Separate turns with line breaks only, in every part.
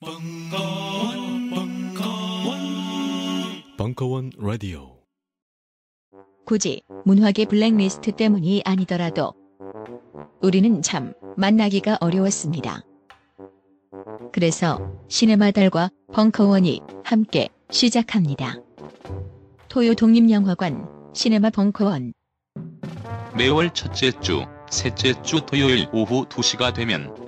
벙커원, 벙커원, 벙커원 라디오.
굳이 문화계 블랙리스트 때문이 아니더라도 우리는 참 만나기가 어려웠습니다. 그래서 시네마 달과 벙커원이 함께 시작합니다. 토요 독립영화관 시네마 벙커원
매월 첫째 주, 셋째 주 토요일 오후 2시가 되면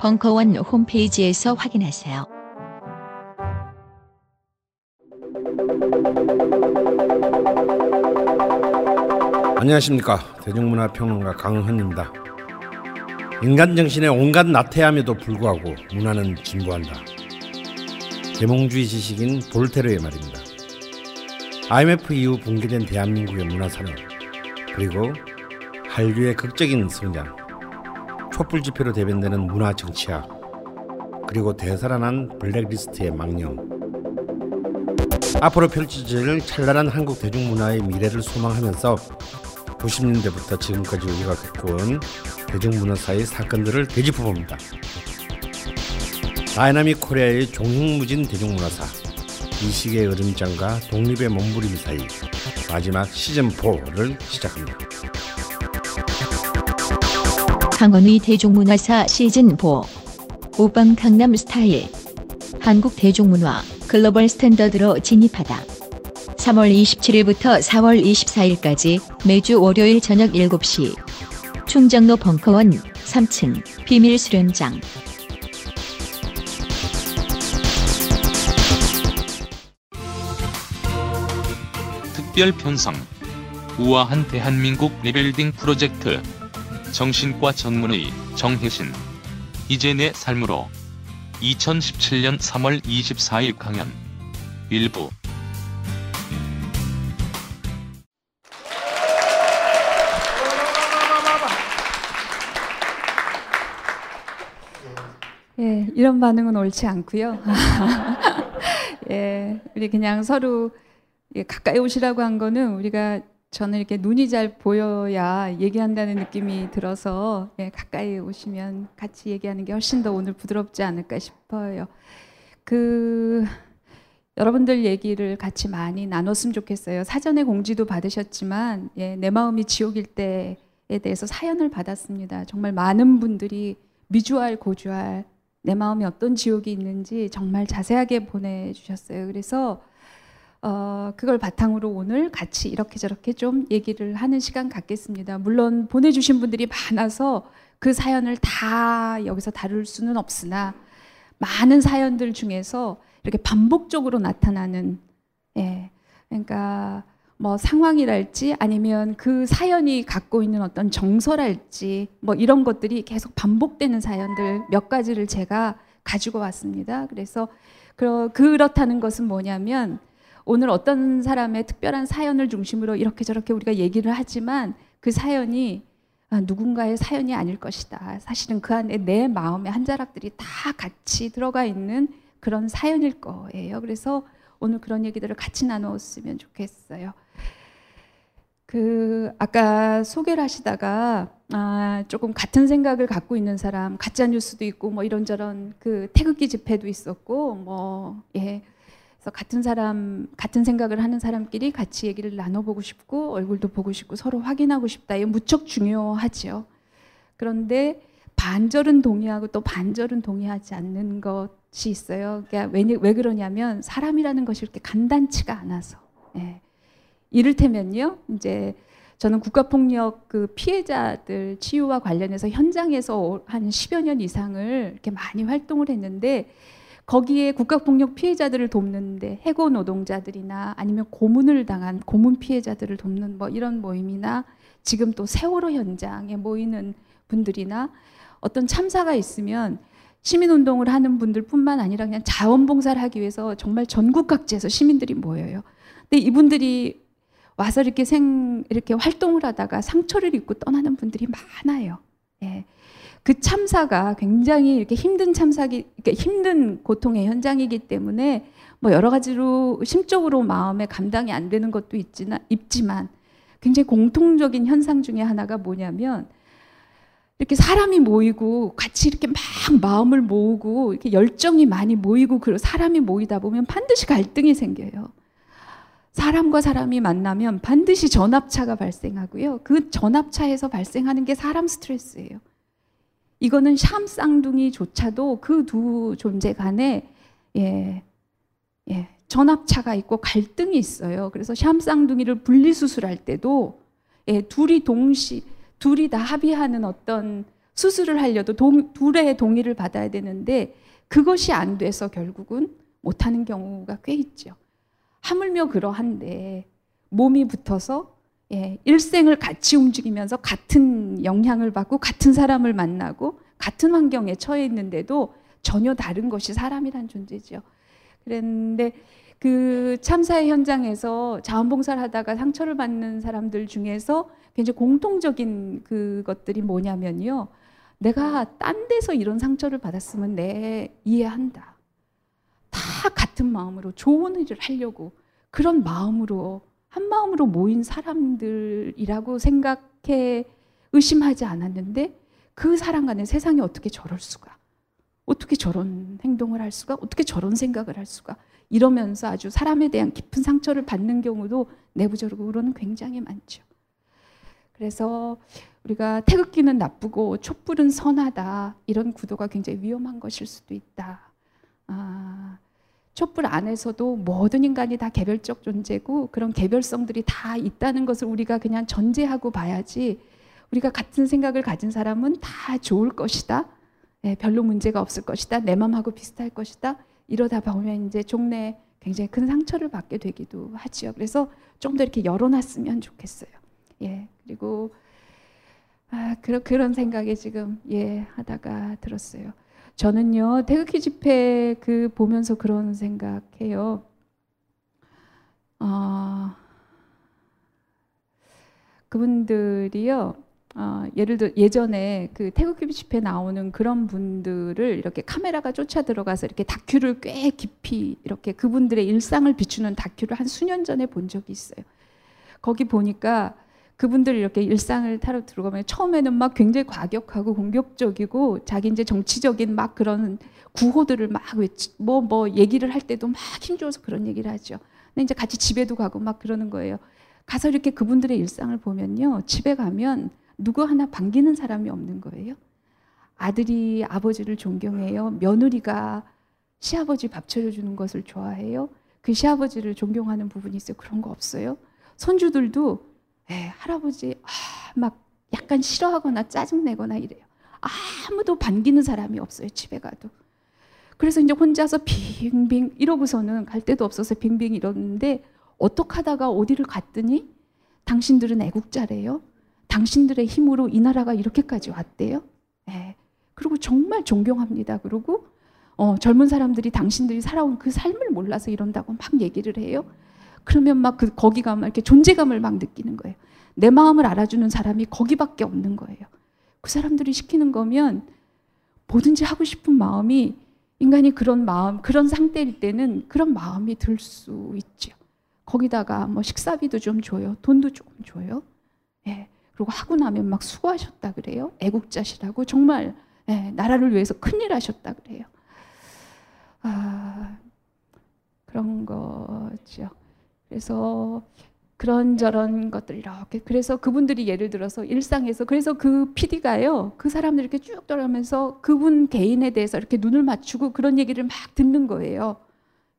벙커원 홈페이지에서 확인하세요.
안녕하십니까 대중문화평론가 강헌입니다. 인간 정신의 온갖 나태함에도 불구하고 문화는 진보한다. 계몽주의 지식인 볼테르의 말입니다. IMF 이후 붕괴된 대한민국의 문화산업 그리고 한류의 극적인 성장 촛불 집회로 대변되는 문화 정치학 그리고 되살아난 블랙리스트의 망령 앞으로 펼쳐질 찬란한 한국 대중문화의 미래를 소망하면서 90년대부터 지금까지 우리가 겪어온 대중문화사의 사건들을 되짚어봅니다. 다이나믹 코리아의 종횡무진 대중문화사 이 시기의 으름장과 독립의 몸부림 사이 마지막 시즌4를 시작합니다.
강원의 대중문화사 시즌4 오빵 강남 스타일. 한국 대중문화 글로벌 스탠더드로 진입하다. 3월 27일부터 4월 24일까지 매주 월요일 저녁 7시. 충정로 벙커원 3층 비밀 수련장.
특별 편성. 우아한 대한민국 리빌딩 프로젝트 정신과 전문의 정혜신. 이제 내 삶으로 2017년 3월 24일 강연. 일부.
예, 이런 반응은 옳지 않고요. 예, 우리 그냥 서로 예, 가까이 오시라고 한 거는 우리가 저는 이렇게 눈이 잘 보여야 얘기한다는 느낌이 들어서 예, 가까이 오시면 같이 얘기하는 게 훨씬 더 오늘 부드럽지 않을까 싶어요. 그 여러분들 얘기를 같이 많이 나눴으면 좋겠어요. 사전에 공지도 받으셨지만 예, 내 마음이 지옥일 때에 대해서 사연을 받았습니다. 정말 많은 분들이 미주알 고주알 내 마음이 어떤 지옥이 있는지 정말 자세하게 보내주셨어요. 그래서 어, 그걸 바탕으로 오늘 같이 이렇게 저렇게 좀 얘기를 하는 시간 갖겠습니다. 물론 보내주신 분들이 많아서 그 사연을 다 여기서 다룰 수는 없으나 많은 사연들 중에서 이렇게 반복적으로 나타나는 예, 그러니까 뭐 상황이랄지 아니면 그 사연이 갖고 있는 어떤 정서랄지 뭐 이런 것들이 계속 반복되는 사연들 몇 가지를 제가 가지고 왔습니다. 그래서 그렇다는 것은 뭐냐면 오늘 어떤 사람의 특별한 사연을 중심으로 이렇게 저렇게 우리가 얘기를 하지만 그 사연이 누군가의 사연이 아닐 것이다. 사실은 그 안에 내 마음의 한 자락들이 다 같이 들어가 있는 그런 사연일 거예요. 그래서 오늘 그런 얘기들을 같이 나눴으면 좋겠어요. 그 아까 소개를 하시다가 아 조금 같은 생각을 갖고 있는 사람 가짜 뉴스도 있고 뭐 이런저런 그 태극기 집회도 있었고 뭐 예. 그래서 같은 사람 같은 생각을 하는 사람끼리 같이 얘기를 나눠보고 싶고 얼굴도 보고 싶고 서로 확인하고 싶다. 이게 무척 중요하죠. 그런데 반절은 동의하고 또 반절은 동의하지 않는 것이 있어요. 그러니까 왜, 왜 그러냐면 사람이라는 것이 이렇게 간단치가 않아서. 예. 이를테면요, 이제 저는 국가폭력 그 피해자들 치유와 관련해서 현장에서 한 10여 년 이상을 이렇게 많이 활동을 했는데 거기에 국가폭력 피해자들을 돕는데 해고 노동자들이나 아니면 고문을 당한 고문 피해자들을 돕는 뭐 이런 모임이나 지금 또 세월호 현장에 모이는 분들이나 어떤 참사가 있으면 시민운동을 하는 분들뿐만 아니라 그냥 자원봉사를 하기 위해서 정말 전국 각지에서 시민들이 모여요. 근데 이분들이 와서 이렇게 생 이렇게 활동을 하다가 상처를 입고 떠나는 분들이 많아요. 예. 그 참사가 굉장히 이렇게 힘든 참사기, 이렇게 힘든 고통의 현장이기 때문에 뭐 여러 가지로 심적으로 마음에 감당이 안 되는 것도 있지나, 있지만 굉장히 공통적인 현상 중에 하나가 뭐냐면 이렇게 사람이 모이고 같이 이렇게 막 마음을 모으고 이렇게 열정이 많이 모이고 그리고 사람이 모이다 보면 반드시 갈등이 생겨요. 사람과 사람이 만나면 반드시 전압차가 발생하고요. 그 전압차에서 발생하는 게 사람 스트레스예요. 이거는 샴 쌍둥이조차도 그 두 존재 간에 예, 예, 전압차가 있고 갈등이 있어요. 그래서 샴 쌍둥이를 분리 수술할 때도 예, 둘이 동시 둘이 다 합의하는 어떤 수술을 하려도 동, 둘의 동의를 받아야 되는데 그것이 안 돼서 결국은 못하는 경우가 꽤 있죠. 하물며 그러한데 몸이 붙어서 예, 일생을 같이 움직이면서 같은 영향을 받고 같은 사람을 만나고 같은 환경에 처해 있는데도 전혀 다른 것이 사람이란 존재죠. 그랬는데 그 참사의 현장에서 자원봉사를 하다가 상처를 받는 사람들 중에서 굉장히 공통적인 그것들이 뭐냐면요. 내가 딴 데서 이런 상처를 받았으면 내 이해한다. 다 같은 마음으로 좋은 일을 하려고 그런 마음으로 한 마음으로 모인 사람들이라고 생각해 의심하지 않았는데 그 사람 간에 세상이 어떻게 저럴 수가 어떻게 저런 행동을 할 수가 어떻게 저런 생각을 할 수가 이러면서 아주 사람에 대한 깊은 상처를 받는 경우도 내부적으로는 굉장히 많죠. 그래서 우리가 태극기는 나쁘고 촛불은 선하다 이런 구도가 굉장히 위험한 것일 수도 있다. 아, 촛불 안에서도 모든 인간이 다 개별적 존재고 그런 개별성들이 다 있다는 것을 우리가 그냥 전제하고 봐야지 우리가 같은 생각을 가진 사람은 다 좋을 것이다. 네, 별로 문제가 없을 것이다. 내 마음하고 비슷할 것이다. 이러다 보면 이제 종래 굉장히 큰 상처를 받게 되기도 하지요. 그래서 좀 더 이렇게 열어놨으면 좋겠어요. 예. 그리고 아, 그런 그런 생각에 지금 예 하다가 들었어요. 저는요 태극기 집회 그 보면서 그런 생각해요. 어, 그분들이요. 어, 예를 들어 예전에 그 태극기 집회 나오는 그런 분들을 이렇게 카메라가 쫓아 들어가서 이렇게 다큐를 꽤 깊이 이렇게 그분들의 일상을 비추는 다큐를 한 수년 전에 본 적이 있어요. 거기 보니까 그분들 이렇게 일상을 타러 들어가면 처음에는 막 굉장히 과격하고 공격적이고 자기 이제 정치적인 막 그런 구호들을 막 외치 뭐뭐 뭐 얘기를 할 때도 막 힘줘서 그런 얘기를 하죠. 근데 이제 같이 집에도 가고 막 그러는 거예요. 가서 이렇게 그분들의 일상을 보면요. 집에 가면 누구 하나 반기는 사람이 없는 거예요. 아들이 아버지를 존경해요. 며느리가 시아버지 밥 차려주는 것을 좋아해요. 그 시아버지를 존경하는 부분이 있어요. 그런 거 없어요. 손주들도 에, 예, 할아버지 아, 막 약간 싫어하거나 짜증내거나 이래요. 아무도 반기는 사람이 없어요. 집에 가도. 그래서 이제 혼자서 빙빙 이러고서는 갈 데도 없어서 빙빙 이러는데 어떻게 하다가 어디를 갔더니 당신들은 애국자래요. 당신들의 힘으로 이 나라가 이렇게까지 왔대요. 예. 그리고 정말 존경합니다. 그리고 어, 젊은 사람들이 당신들이 살아온 그 삶을 몰라서 이런다고 막 얘기를 해요. 그러면 막 그 거기 가면 이렇게 존재감을 막 느끼는 거예요. 내 마음을 알아주는 사람이 거기밖에 없는 거예요. 그 사람들이 시키는 거면 뭐든지 하고 싶은 마음이 인간이 그런 마음, 그런 상태일 때는 그런 마음이 들 수 있죠. 거기다가 뭐 식사비도 좀 줘요. 돈도 조금 줘요. 예. 그리고 하고 나면 막 수고하셨다 그래요. 애국자시라고 정말 예, 나라를 위해서 큰일 하셨다 그래요. 아, 그런 거죠. 그래서 그런저런 것들 이렇게 그래서 그분들이 예를 들어서 일상에서 그래서 그 PD가요 그 사람들 이렇게 쭉 돌아가면서 그분 개인에 대해서 이렇게 눈을 맞추고 그런 얘기를 막 듣는 거예요.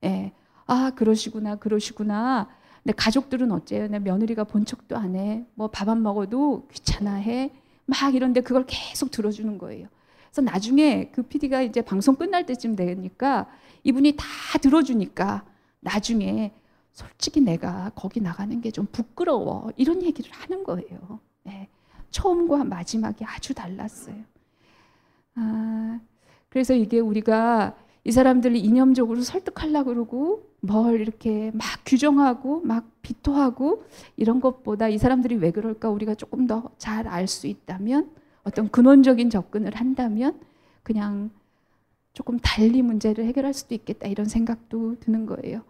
예, 아 그러시구나 그러시구나. 근데 가족들은 어째요? 내 며느리가 본 척도 안 해. 뭐 밥 안 먹어도 귀찮아해. 막 이런데 그걸 계속 들어주는 거예요. 그래서 나중에 그 PD가 이제 방송 끝날 때쯤 되니까 이분이 다 들어주니까 나중에 솔직히 내가 거기 나가는 게 좀 부끄러워. 이런 얘기를 하는 거예요. 네. 처음과 마지막이 아주 달랐어요. 아, 그래서 이게 우리가 이 사람들을 이념적으로 설득하려고 그러고 뭘 이렇게 막 규정하고 막 비토하고 이런 것보다 이 사람들이 왜 그럴까 우리가 조금 더 잘 알 수 있다면 어떤 근원적인 접근을 한다면 그냥 조금 달리 문제를 해결할 수도 있겠다 이런 생각도 드는 거예요.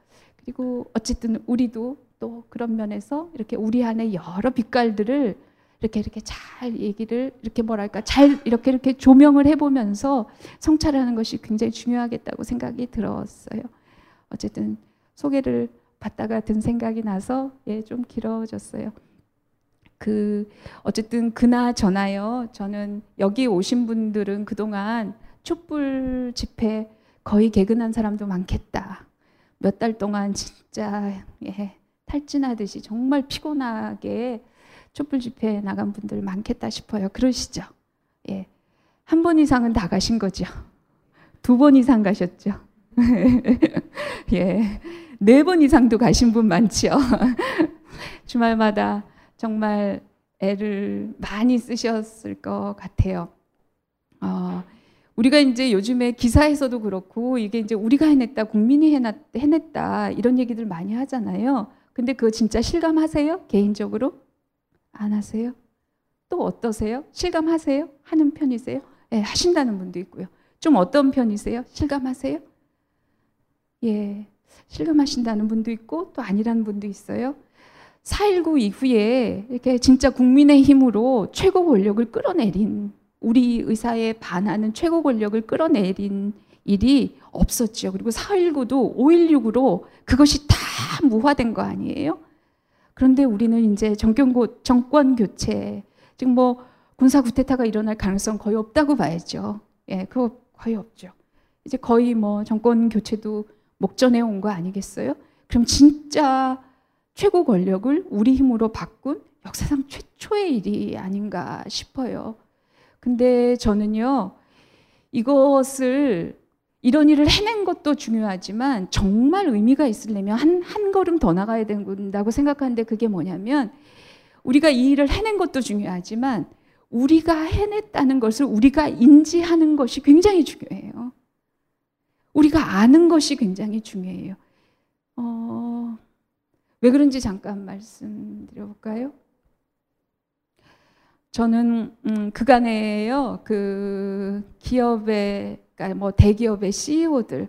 그리고 어쨌든 우리도 또 그런 면에서 이렇게 우리 안에 여러 빛깔들을 이렇게 이렇게 잘 얘기를 이렇게 뭐랄까 잘 이렇게 이렇게 조명을 해보면서 성찰하는 것이 굉장히 중요하겠다고 생각이 들었어요. 어쨌든 소개를 받다가 든 생각이 나서 예, 좀 길어졌어요. 그 어쨌든 그나저나요. 저는 여기 오신 분들은 그동안 촛불 집회 거의 개근한 사람도 많겠다. 몇 달 동안 진짜 예, 탈진하듯이 정말 피곤하게 촛불 집회에 나간 분들 많겠다 싶어요. 그러시죠? 예. 한 번 이상은 다 가신 거죠. 두 번 이상 가셨죠. 예. 네 번 이상도 가신 분 많죠. 주말마다 정말 애를 많이 쓰셨을 것 같아요. 어, 우리가 이제 요즘에 기사에서도 그렇고 이게 이제 우리가 해냈다, 국민이 해냈, 해냈다 이런 얘기들 많이 하잖아요. 근데 그거 진짜 실감하세요? 개인적으로? 안 하세요? 또 어떠세요? 실감하세요? 하는 편이세요? 예, 하신다는 분도 있고요. 좀 어떤 편이세요? 실감하세요? 예, 실감하신다는 분도 있고 또 아니라는 분도 있어요. 4.19 이후에 이렇게 진짜 국민의 힘으로 최고 권력을 끌어내린 우리 의사에 반하는 최고 권력을 끌어내린 일이 없었죠. 그리고 4.19도 5.16으로 그것이 다 무화된 거 아니에요? 그런데 우리는 이제 정권, 정권 교체, 지금 뭐 군사 구테타가 일어날 가능성 거의 없다고 봐야죠. 예, 그거 거의 없죠. 이제 거의 뭐 정권 교체도 목전에 온 거 아니겠어요? 그럼 진짜 최고 권력을 우리 힘으로 바꾼 역사상 최초의 일이 아닌가 싶어요. 근데 저는요, 이것을 이런 일을 해낸 것도 중요하지만 정말 의미가 있으려면 한, 한 걸음 더 나가야 된다고 생각하는데 그게 뭐냐면 우리가 이 일을 해낸 것도 중요하지만 우리가 해냈다는 것을 우리가 인지하는 것이 굉장히 중요해요. 우리가 아는 것이 굉장히 중요해요. 어, 왜 그런지 잠깐 말씀드려볼까요? 저는 음, 그간에요 그 기업의 그러니까 뭐 대기업의 CEO들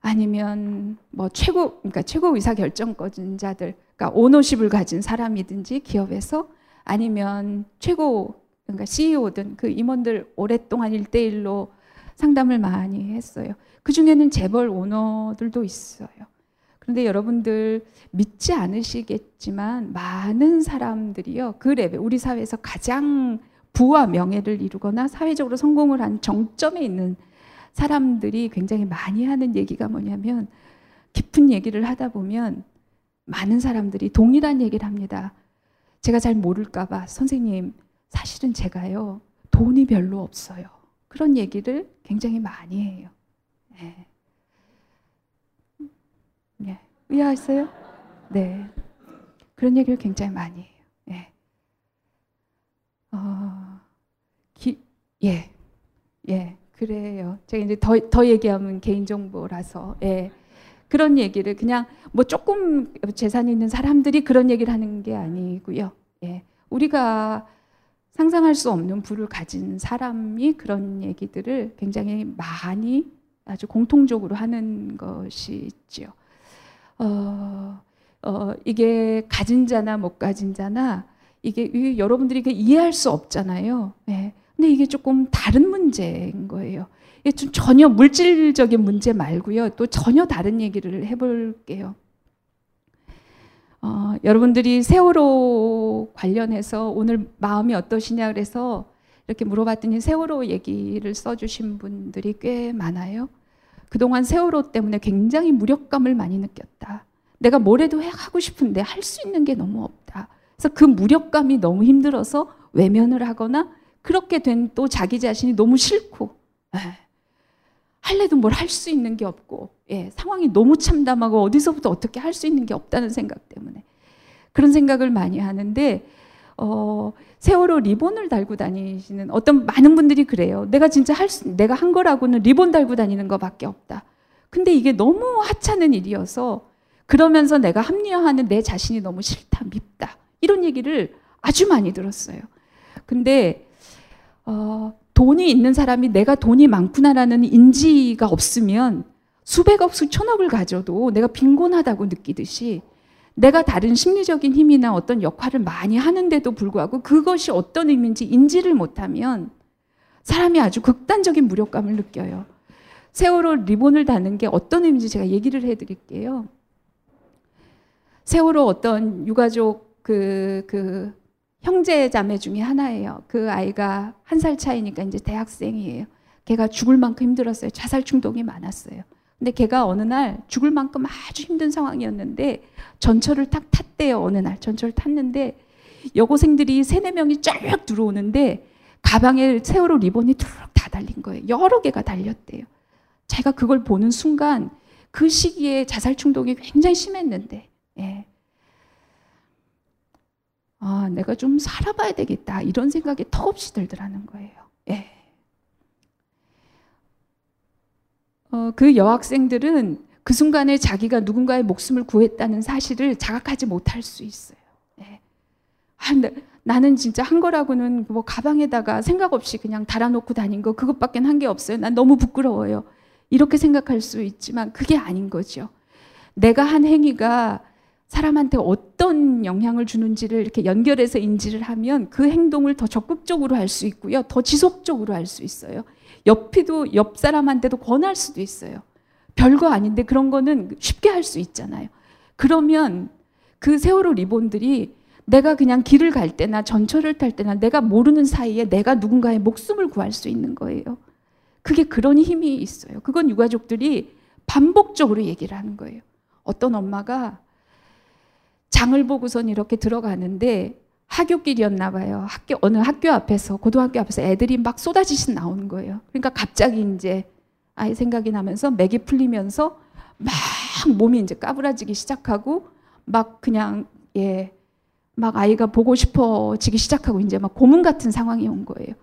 아니면 뭐 최고 그러니까 최고 의사 결정권자들 그러니까 오너십을 가진 사람이든지 기업에서 아니면 최고 그러니까 CEO든 그 임원들 오랫동안 일대일로 상담을 많이 했어요. 그 중에는 재벌 오너들도 있어요. 그런데 여러분들 믿지 않으시겠지만 많은 사람들이요 그 레벨 우리 사회에서 가장 부와 명예를 이루거나 사회적으로 성공을 한 정점에 있는 사람들이 굉장히 많이 하는 얘기가 뭐냐면 깊은 얘기를 하다 보면 많은 사람들이 동일한 얘기를 합니다. 제가 잘 모를까봐 선생님 사실은 제가요 돈이 별로 없어요. 그런 얘기를 굉장히 많이 해요. 네. 네. 의아하세요? 네. 그런 얘기를 굉장히 많이 해요. 네. 어, 기, 예. 예. 그래요. 제가 이제 더, 더 얘기하면 개인정보라서, 예. 그런 얘기를 그냥 뭐 조금 재산이 있는 사람들이 그런 얘기를 하는 게 아니고요. 예. 우리가 상상할 수 없는 부를 가진 사람이 그런 얘기들을 굉장히 많이 아주 공통적으로 하는 것이지요. 어, 어, 이게 가진 자나 못 가진 자나 이게 여러분들이 이해할 수 없잖아요. 예. 근데 이게 조금 다른 문제인 거예요. 이게 좀 전혀 물질적인 문제 말고요. 또 전혀 다른 얘기를 해볼게요. 어, 여러분들이 세월호 관련해서 오늘 마음이 어떠시냐 그래서 이렇게 물어봤더니 세월호 얘기를 써주신 분들이 꽤 많아요. 그동안 세월호 때문에 굉장히 무력감을 많이 느꼈다. 내가 뭐래도 하고 싶은데 할 수 있는 게 너무 없다. 그래서 그 무력감이 너무 힘들어서 외면을 하거나 그렇게 된 또 자기 자신이 너무 싫고 에, 예. 할래도 뭘 할 수 있는 게 없고 예, 상황이 너무 참담하고 어디서부터 어떻게 할 수 있는 게 없다는 생각 때문에 그런 생각을 많이 하는데 어, 세월호 리본을 달고 다니시는 어떤 많은 분들이 그래요. 내가 진짜 할 수, 내가 한 거라고는 리본 달고 다니는 것밖에 없다. 근데 이게 너무 하찮은 일이어서 그러면서 내가 합리화하는 내 자신이 너무 싫다, 밉다. 이런 얘기를 아주 많이 들었어요. 근데 어, 돈이 있는 사람이 내가 돈이 많구나라는 인지가 없으면 수백억, 수천억을 가져도 내가 빈곤하다고 느끼듯이 내가 다른 심리적인 힘이나 어떤 역할을 많이 하는데도 불구하고 그것이 어떤 의미인지 인지를 못하면 사람이 아주 극단적인 무력감을 느껴요. 세월호 리본을 다는 게 어떤 의미인지 제가 얘기를 해드릴게요. 세월호 어떤 유가족 그, 그 형제 자매 중에 하나예요. 그 아이가 한 살 차이니까 이제 대학생이에요. 걔가 죽을 만큼 힘들었어요. 자살 충동이 많았어요. 근데 걔가 어느 날 죽을 만큼 아주 힘든 상황이었는데 전철을 탁 탔대요. 어느 날 전철을 탔는데 여고생들이 세네 명이 쫙 들어오는데 가방에 세월호 리본이 툭 다 달린 거예요. 여러 개가 달렸대요. 제가 그걸 보는 순간 그 시기에 자살 충동이 굉장히 심했는데 예. 아, 내가 좀 살아봐야 되겠다. 이런 생각이 턱없이 들더라는 거예요. 예. 어, 그 여학생들은 그 순간에 자기가 누군가의 목숨을 구했다는 사실을 자각하지 못할 수 있어요. 예. 아, 근데 나는 진짜 한 거라고는 뭐 가방에다가 생각 없이 그냥 달아놓고 다닌 거 그것밖에 한 게 없어요. 난 너무 부끄러워요. 이렇게 생각할 수 있지만 그게 아닌 거죠. 내가 한 행위가 사람한테 어떤 영향을 주는지를 이렇게 연결해서 인지를 하면 그 행동을 더 적극적으로 할 수 있고요. 더 지속적으로 할 수 있어요. 옆이도 옆 사람한테도 권할 수도 있어요. 별거 아닌데 그런 거는 쉽게 할 수 있잖아요. 그러면 그 세월호 리본들이 내가 그냥 길을 갈 때나 전철을 탈 때나 내가 모르는 사이에 내가 누군가의 목숨을 구할 수 있는 거예요. 그게 그런 힘이 있어요. 그건 유가족들이 반복적으로 얘기를 하는 거예요. 어떤 엄마가 장을 보고선 이렇게 들어가는데 학교길이었나 봐요. 학교 어느 학교 앞에서 고등학교 앞에서 애들이 막 쏟아지신 나오는 거예요. 그러니까 갑자기 이제 아이 생각이 나면서 맥이 풀리면서 막 몸이 이제 까부라지기 시작하고 막 그냥 예. 막 아이가 보고 싶어지기 시작하고 이제 막 고문 같은 상황이 온 거예요.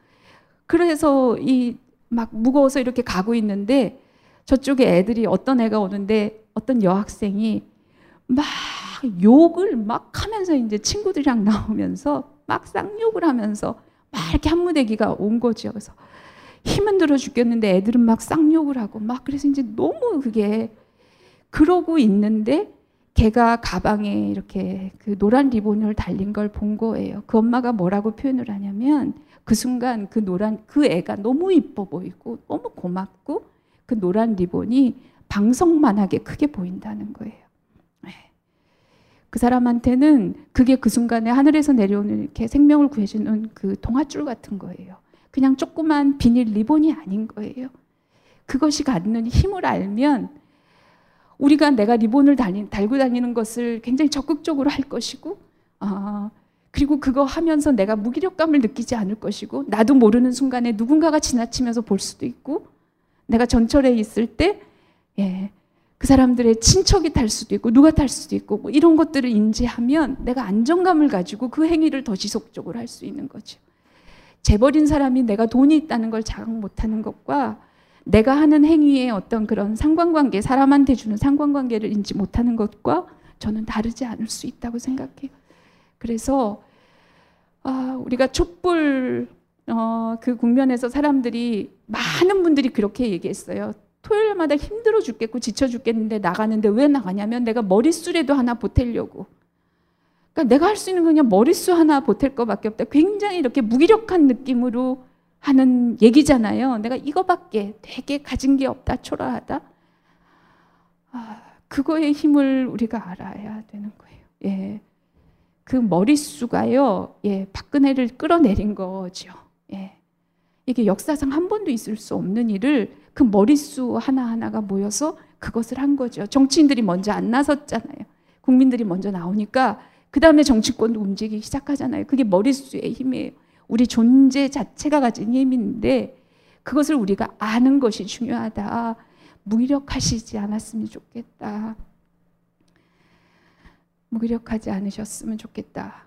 그래서 이 막 무거워서 이렇게 가고 있는데 저쪽에 애들이 어떤 애가 오는데 어떤 여학생이 막 욕을 막 하면서 이제 친구들이랑 나오면서 막 쌍욕을 하면서 막 이렇게 한 무대기가 온 거죠. 그래서 힘은 들어 죽겠는데 애들은 막 쌍욕을 하고 막 그래서 이제 너무 그게 그러고 있는데 걔가 가방에 이렇게 그 노란 리본을 달린 걸 본 거예요. 그 엄마가 뭐라고 표현을 하냐면 그 순간 그 노란 그 애가 너무 이뻐 보이고 너무 고맙고 그 노란 리본이 방석만하게 크게 보인다는 거예요. 그 사람한테는 그게 그 순간에 하늘에서 내려오는 이렇게 생명을 구해주는 그 동화줄 같은 거예요. 그냥 조그만 비닐 리본이 아닌 거예요. 그것이 갖는 힘을 알면 우리가 내가 리본을 달리, 달고 다니는 것을 굉장히 적극적으로 할 것이고, 아, 그리고 그거 하면서 내가 무기력감을 느끼지 않을 것이고, 나도 모르는 순간에 누군가가 지나치면서 볼 수도 있고, 내가 전철에 있을 때, 예, 그 사람들의 친척이 탈 수도 있고 누가 탈 수도 있고 뭐 이런 것들을 인지하면 내가 안정감을 가지고 그 행위를 더 지속적으로 할 수 있는 거죠. 재버린 사람이 내가 돈이 있다는 걸 자각 못하는 것과 내가 하는 행위의 어떤 그런 상관관계, 사람한테 주는 상관관계를 인지 못하는 것과 저는 다르지 않을 수 있다고 생각해요. 그래서 아, 우리가 촛불 어, 그 국면에서 사람들이 많은 분들이 그렇게 얘기했어요. 토요일마다 힘들어 죽겠고 지쳐 죽겠는데 나가는데 왜 나가냐면 내가 머릿수라도 하나 보태려고. 그러니까 내가 할 수 있는 건 그냥 머릿수 하나 보탤 것밖에 없다. 굉장히 이렇게 무기력한 느낌으로 하는 얘기잖아요. 내가 이거밖에 되게 가진 게 없다, 초라하다. 아, 그거의 힘을 우리가 알아야 되는 거예요. 예. 그 머릿수가요, 예, 박근혜를 끌어내린 거죠. 예. 이게 역사상 한 번도 있을 수 없는 일을 그 머릿수 하나하나가 모여서 그것을 한 거죠. 정치인들이 먼저 안 나섰잖아요. 국민들이 먼저 나오니까 그 다음에 정치권도 움직이기 시작하잖아요. 그게 머릿수의 힘이에요. 우리 존재 자체가 가진 힘인데 그것을 우리가 아는 것이 중요하다. 무기력하시지 않았으면 좋겠다. 무기력하지 않으셨으면 좋겠다.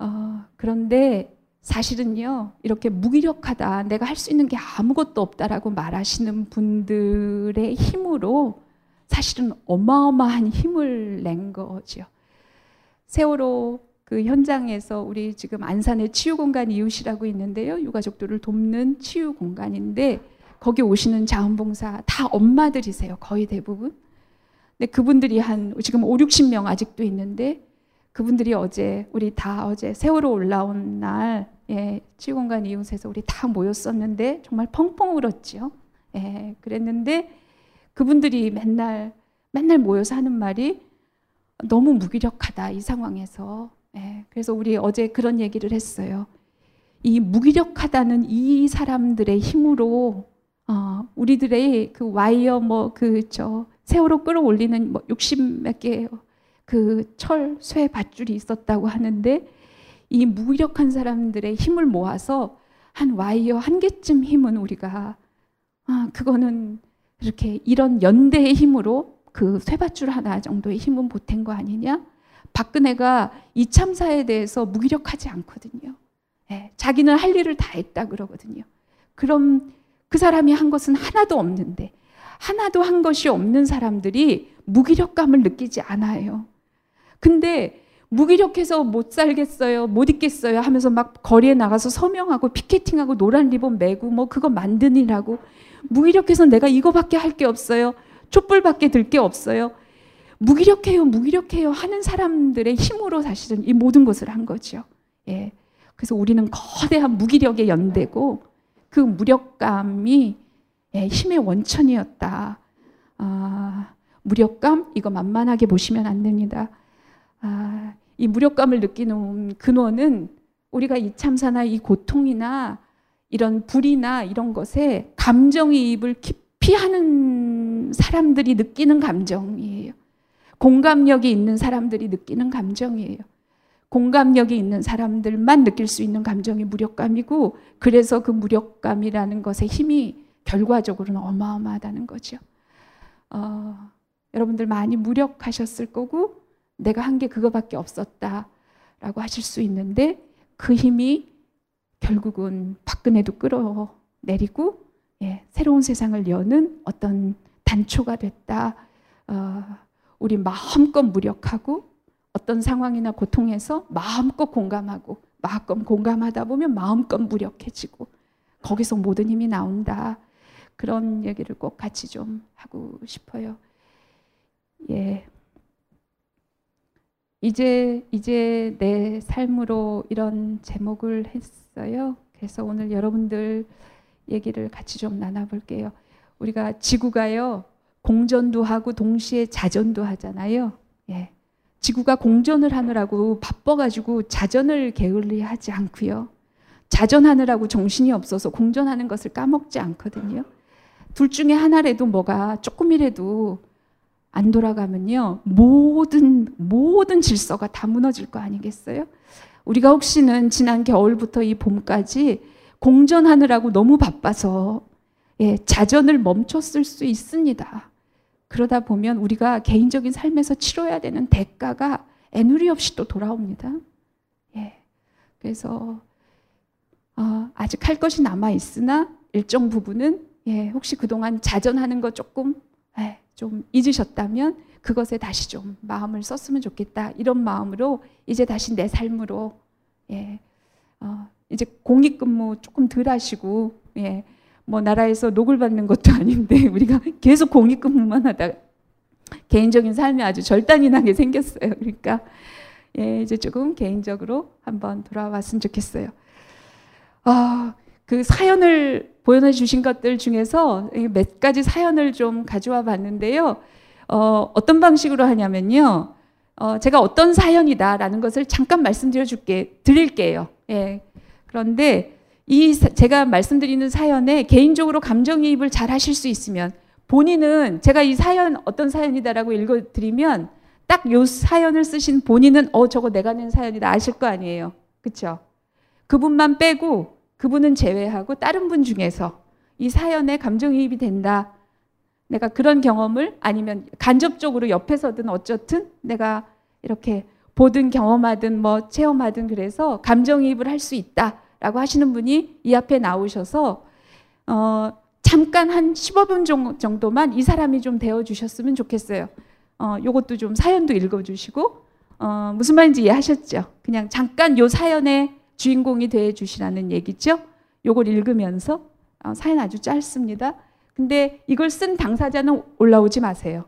어, 그런데 사실은요, 이렇게 무기력하다, 내가 할 수 있는 게 아무것도 없다라고 말하시는 분들의 힘으로 사실은 어마어마한 힘을 낸 거죠. 세월호 그 현장에서 우리 지금 안산의 치유공간 이웃이라고 있는데요. 유가족들을 돕는 치유 공간인데 거기 오시는 자원봉사 다 엄마들이세요. 거의 대부분. 근데 그분들이 한 지금 5, 60명 아직도 있는데 그분들이 어제 우리 다 어제 세월호 올라온 날 예, 치유공간 이웃에서 우리 다 모였었는데 정말 펑펑 울었죠. 예, 그랬는데 그분들이 맨날 맨날 모여서 하는 말이 너무 무기력하다 이 상황에서. 예, 그래서 우리 어제 그런 얘기를 했어요. 이 무기력하다는 이 사람들의 힘으로 어, 우리들의 그 와이어 뭐 그 저 세월호 끌어올리는 뭐 60몇 개의 그 철 쇠 밧줄이 있었다고 하는데 이 무력한 사람들의 힘을 모아서 한 와이어 한 개쯤 힘은 우리가 아 그거는 이렇게 이런 연대의 힘으로 그 쇠밧줄 하나 정도의 힘은 보탠 거 아니냐? 박근혜가 이 참사에 대해서 무기력하지 않거든요. 예, 자기는 할 일을 다 했다 그러거든요. 그럼 그 사람이 한 것은 하나도 없는데 하나도 한 것이 없는 사람들이 무기력감을 느끼지 않아요. 근데 무기력해서 못 살겠어요, 못 있겠어요 하면서 막 거리에 나가서 서명하고 피켓팅하고 노란 리본 메고 뭐 그거 만드니라고 무기력해서 내가 이거밖에 할 게 없어요. 촛불밖에 들 게 없어요. 무기력해요, 무기력해요 하는 사람들의 힘으로 사실은 이 모든 것을 한 거죠. 예. 그래서 우리는 거대한 무기력의 연대고 그 무력감이 예, 힘의 원천이었다. 아, 무력감 이거 만만하게 보시면 안 됩니다. 아, 이 무력감을 느끼는 근원은 우리가 이 참사나 이 고통이나 이런 불이나 이런 것에 감정이입을 깊이 하는 사람들이 느끼는 감정이에요. 공감력이 있는 사람들이 느끼는 감정이에요. 공감력이 있는 사람들만 느낄 수 있는 감정이 무력감이고 그래서 그 무력감이라는 것의 힘이 결과적으로는 어마어마하다는 거죠. 어, 여러분들 많이 무력하셨을 거고 내가 한 게 그거밖에 없었다라고 하실 수 있는데 그 힘이 결국은 박근혜도 끌어내리고 예, 새로운 세상을 여는 어떤 단초가 됐다. 어, 우리 마음껏 무력하고 어떤 상황이나 고통에서 마음껏 공감하고 마음껏 공감하다 보면 마음껏 무력해지고 거기서 모든 힘이 나온다. 그런 얘기를 꼭 같이 좀 하고 싶어요. 예. 이제 이제 내 삶으로 이런 제목을 했어요. 그래서 오늘 여러분들 얘기를 같이 좀 나눠볼게요. 우리가 지구가요 공전도 하고 동시에 자전도 하잖아요. 예. 지구가 공전을 하느라고 바빠가지고 자전을 게을리 하지 않고요. 자전하느라고 정신이 없어서 공전하는 것을 까먹지 않거든요. 둘 중에 하나라도 뭐가 조금이라도 안 돌아가면요. 모든, 모든 질서가 다 무너질 거 아니겠어요? 우리가 혹시는 지난 겨울부터 이 봄까지 공전하느라고 너무 바빠서 예, 자전을 멈췄을 수 있습니다. 그러다 보면 우리가 개인적인 삶에서 치러야 되는 대가가 애누리 없이 또 돌아옵니다. 예. 그래서 어, 아직 할 것이 남아 있으나 일정 부분은 예, 혹시 그동안 자전하는 거 조금 예, 좀 잊으셨다면 그것에 다시 좀 마음을 썼으면 좋겠다 이런 마음으로 이제 다시 내 삶으로 예, 어, 이제 공익근무 조금 덜 하시고 예, 뭐 나라에서 녹을 받는 것도 아닌데 우리가 계속 공익근무만 하다 개인적인 삶이 아주 절단이 나게 생겼어요. 그러니까 예, 이제 조금 개인적으로 한번 돌아왔으면 좋겠어요. 아, 그 사연을 보여 주신 것들 중에서 몇 가지 사연을 좀 가져와 봤는데요. 어, 어떤 방식으로 하냐면요. 어, 제가 어떤 사연이다라는 것을 잠깐 말씀드려 줄게, 드릴게요. 예. 그런데 이 제가 말씀드리는 사연에 개인적으로 감정이입을 잘 하실 수 있으면 본인은 제가 이 사연 어떤 사연이다라고 읽어 드리면 딱 요 사연을 쓰신 본인은 어 저거 내가 낸 사연이다 아실 거 아니에요. 그렇죠? 그분만 빼고 그분은 제외하고 다른 분 중에서 이 사연에 감정이입이 된다. 내가 그런 경험을 아니면 간접적으로 옆에서든 어쨌든 내가 이렇게 보든 경험하든 뭐 체험하든 그래서 감정이입을 할 수 있다라고 하시는 분이 이 앞에 나오셔서 어, 잠깐 한 15분 정- 정도만 이 사람이 좀 되어 주셨으면 좋겠어요. 어, 요것도 좀 사연도 읽어 주시고 어, 무슨 말인지 이해하셨죠? 그냥 잠깐 요 사연의 주인공이 돼 주시라는 얘기죠. 요걸 읽으면서 어, 사연 아주 짧습니다. 근데 이걸 쓴 당사자는 올라오지 마세요.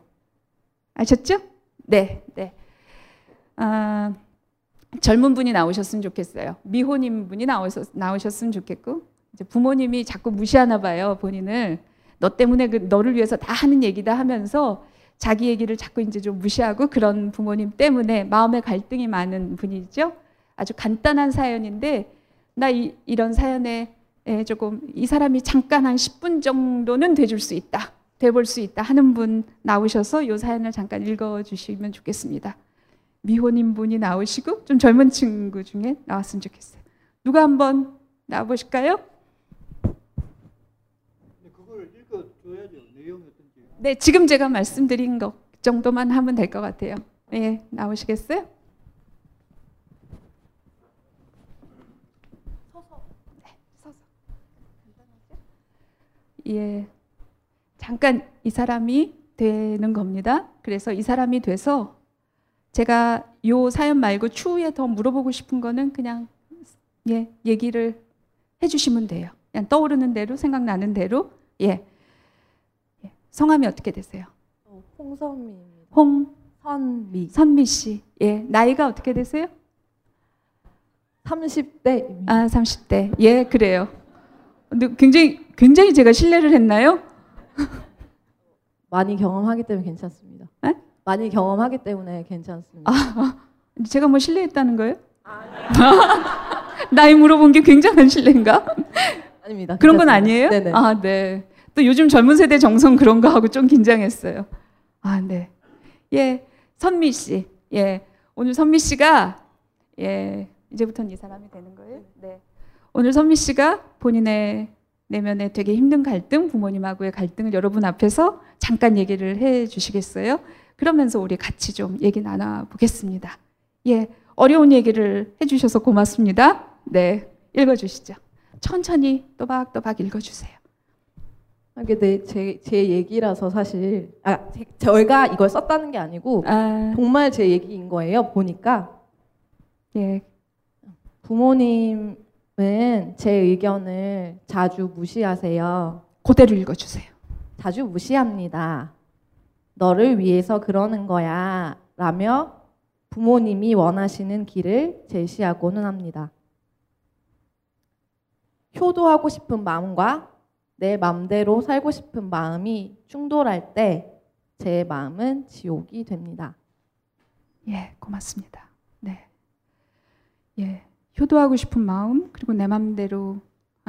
아셨죠? 네, 네. 아, 젊은 분이 나오셨으면 좋겠어요. 미혼인 분이 나오셨, 나오셨으면 좋겠고 이제 부모님이 자꾸 무시하나 봐요 본인을 너 때문에 그 너를 위해서 다 하는 얘기다 하면서 자기 얘기를 자꾸 이제 좀 무시하고 그런 부모님 때문에 마음의 갈등이 많은 분이죠. 아주 간단한 사연인데 나 이, 이런 사연에 에, 조금 이 사람이 잠깐 한 10분 정도는 돼줄 수 있다, 돼볼 수 있다 하는 분 나오셔서 이 사연을 잠깐 읽어주시면 좋겠습니다. 미혼인 분이 나오시고 좀 젊은 친구 중에 나왔으면 좋겠어요. 누가 한번 나와 보실까요? 네, 지금 제가 말씀드린 것 정도만 하면 될 것 같아요. 네, 나오시겠어요? 네, 서서. 예, 잠깐 이 사람이 되는 겁니다. 그래서 이 사람이 돼서 제가 요 사연 말고 추후에 더 물어보고 싶은 거는 그냥 예 얘기를 해 주시면 돼요. 그냥 떠오르는 대로 생각나는 대로 예. 예. 성함이 어떻게 되세요?
어. 홍선미
선미. 씨. 예. 나이가 어떻게 되세요?
30대입니다.
아 30대. 예 그래요. 근데 굉장히 굉장히 제가 신뢰를 했나요?
많이 경험하기 때문에 괜찮습니다.
네?
많이 경험하기 때문에 괜찮습니다.
제가 뭐 신뢰했다는 거예요? 나이 물어본 게 굉장한 신뢰인가?
아닙니다.
그런 건
괜찮습니다.
아니에요?
네네.
아, 네. 또 요즘 젊은 세대 정성 그런 거 하고 좀 긴장했어요. 아, 네. 예, 선미 씨. 예, 오늘 선미 씨가 예, 이제부터는 이 사람이 되는 거예요. 네. 오늘 선미 씨가 본인의 내면에 되게 힘든 갈등, 부모님하고의 갈등을 여러분 앞에서 잠깐 얘기를 해 주시겠어요? 그러면서 우리 같이 좀 얘기 나눠 보겠습니다. 예, 어려운 얘기를 해 주셔서 고맙습니다. 네, 읽어 주시죠. 천천히 또박또박 읽어 주세요.
이게 내, 제, 제 얘기라서 사실 아 제, 저희가 이걸 썼다는 게 아니고
아,
정말 제 얘기인 거예요. 보니까
예,
부모님 은 제 의견을 자주 무시하세요.
그대로 읽어주세요.
자주 무시합니다. 너를 위해서 그러는 거야. 라며 부모님이 원하시는 길을 제시하고는 합니다. 효도하고 싶은 마음과 내 마음대로 살고 싶은 마음이 충돌할 때 제 마음은 지옥이 됩니다.
예, 고맙습니다. 효도하고 싶은 마음 그리고 내 마음대로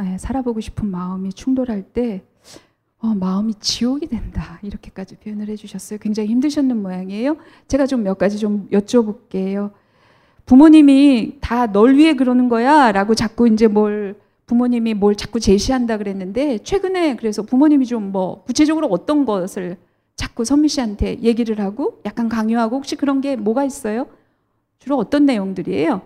예, 살아보고 싶은 마음이 충돌할 때 어, 마음이 지옥이 된다 이렇게까지 표현을 해주셨어요. 굉장히 힘드셨는 모양이에요. 제가 좀 몇 가지 좀 여쭤볼게요. 부모님이 다 널 위해 그러는 거야라고 자꾸 이제 뭘 부모님이 뭘 자꾸 제시한다 그랬는데 최근에 그래서 부모님이 좀 뭐 구체적으로 어떤 것을 자꾸 선미 씨한테 얘기를 하고 약간 강요하고 혹시 그런 게 뭐가 있어요? 주로 어떤 내용들이에요?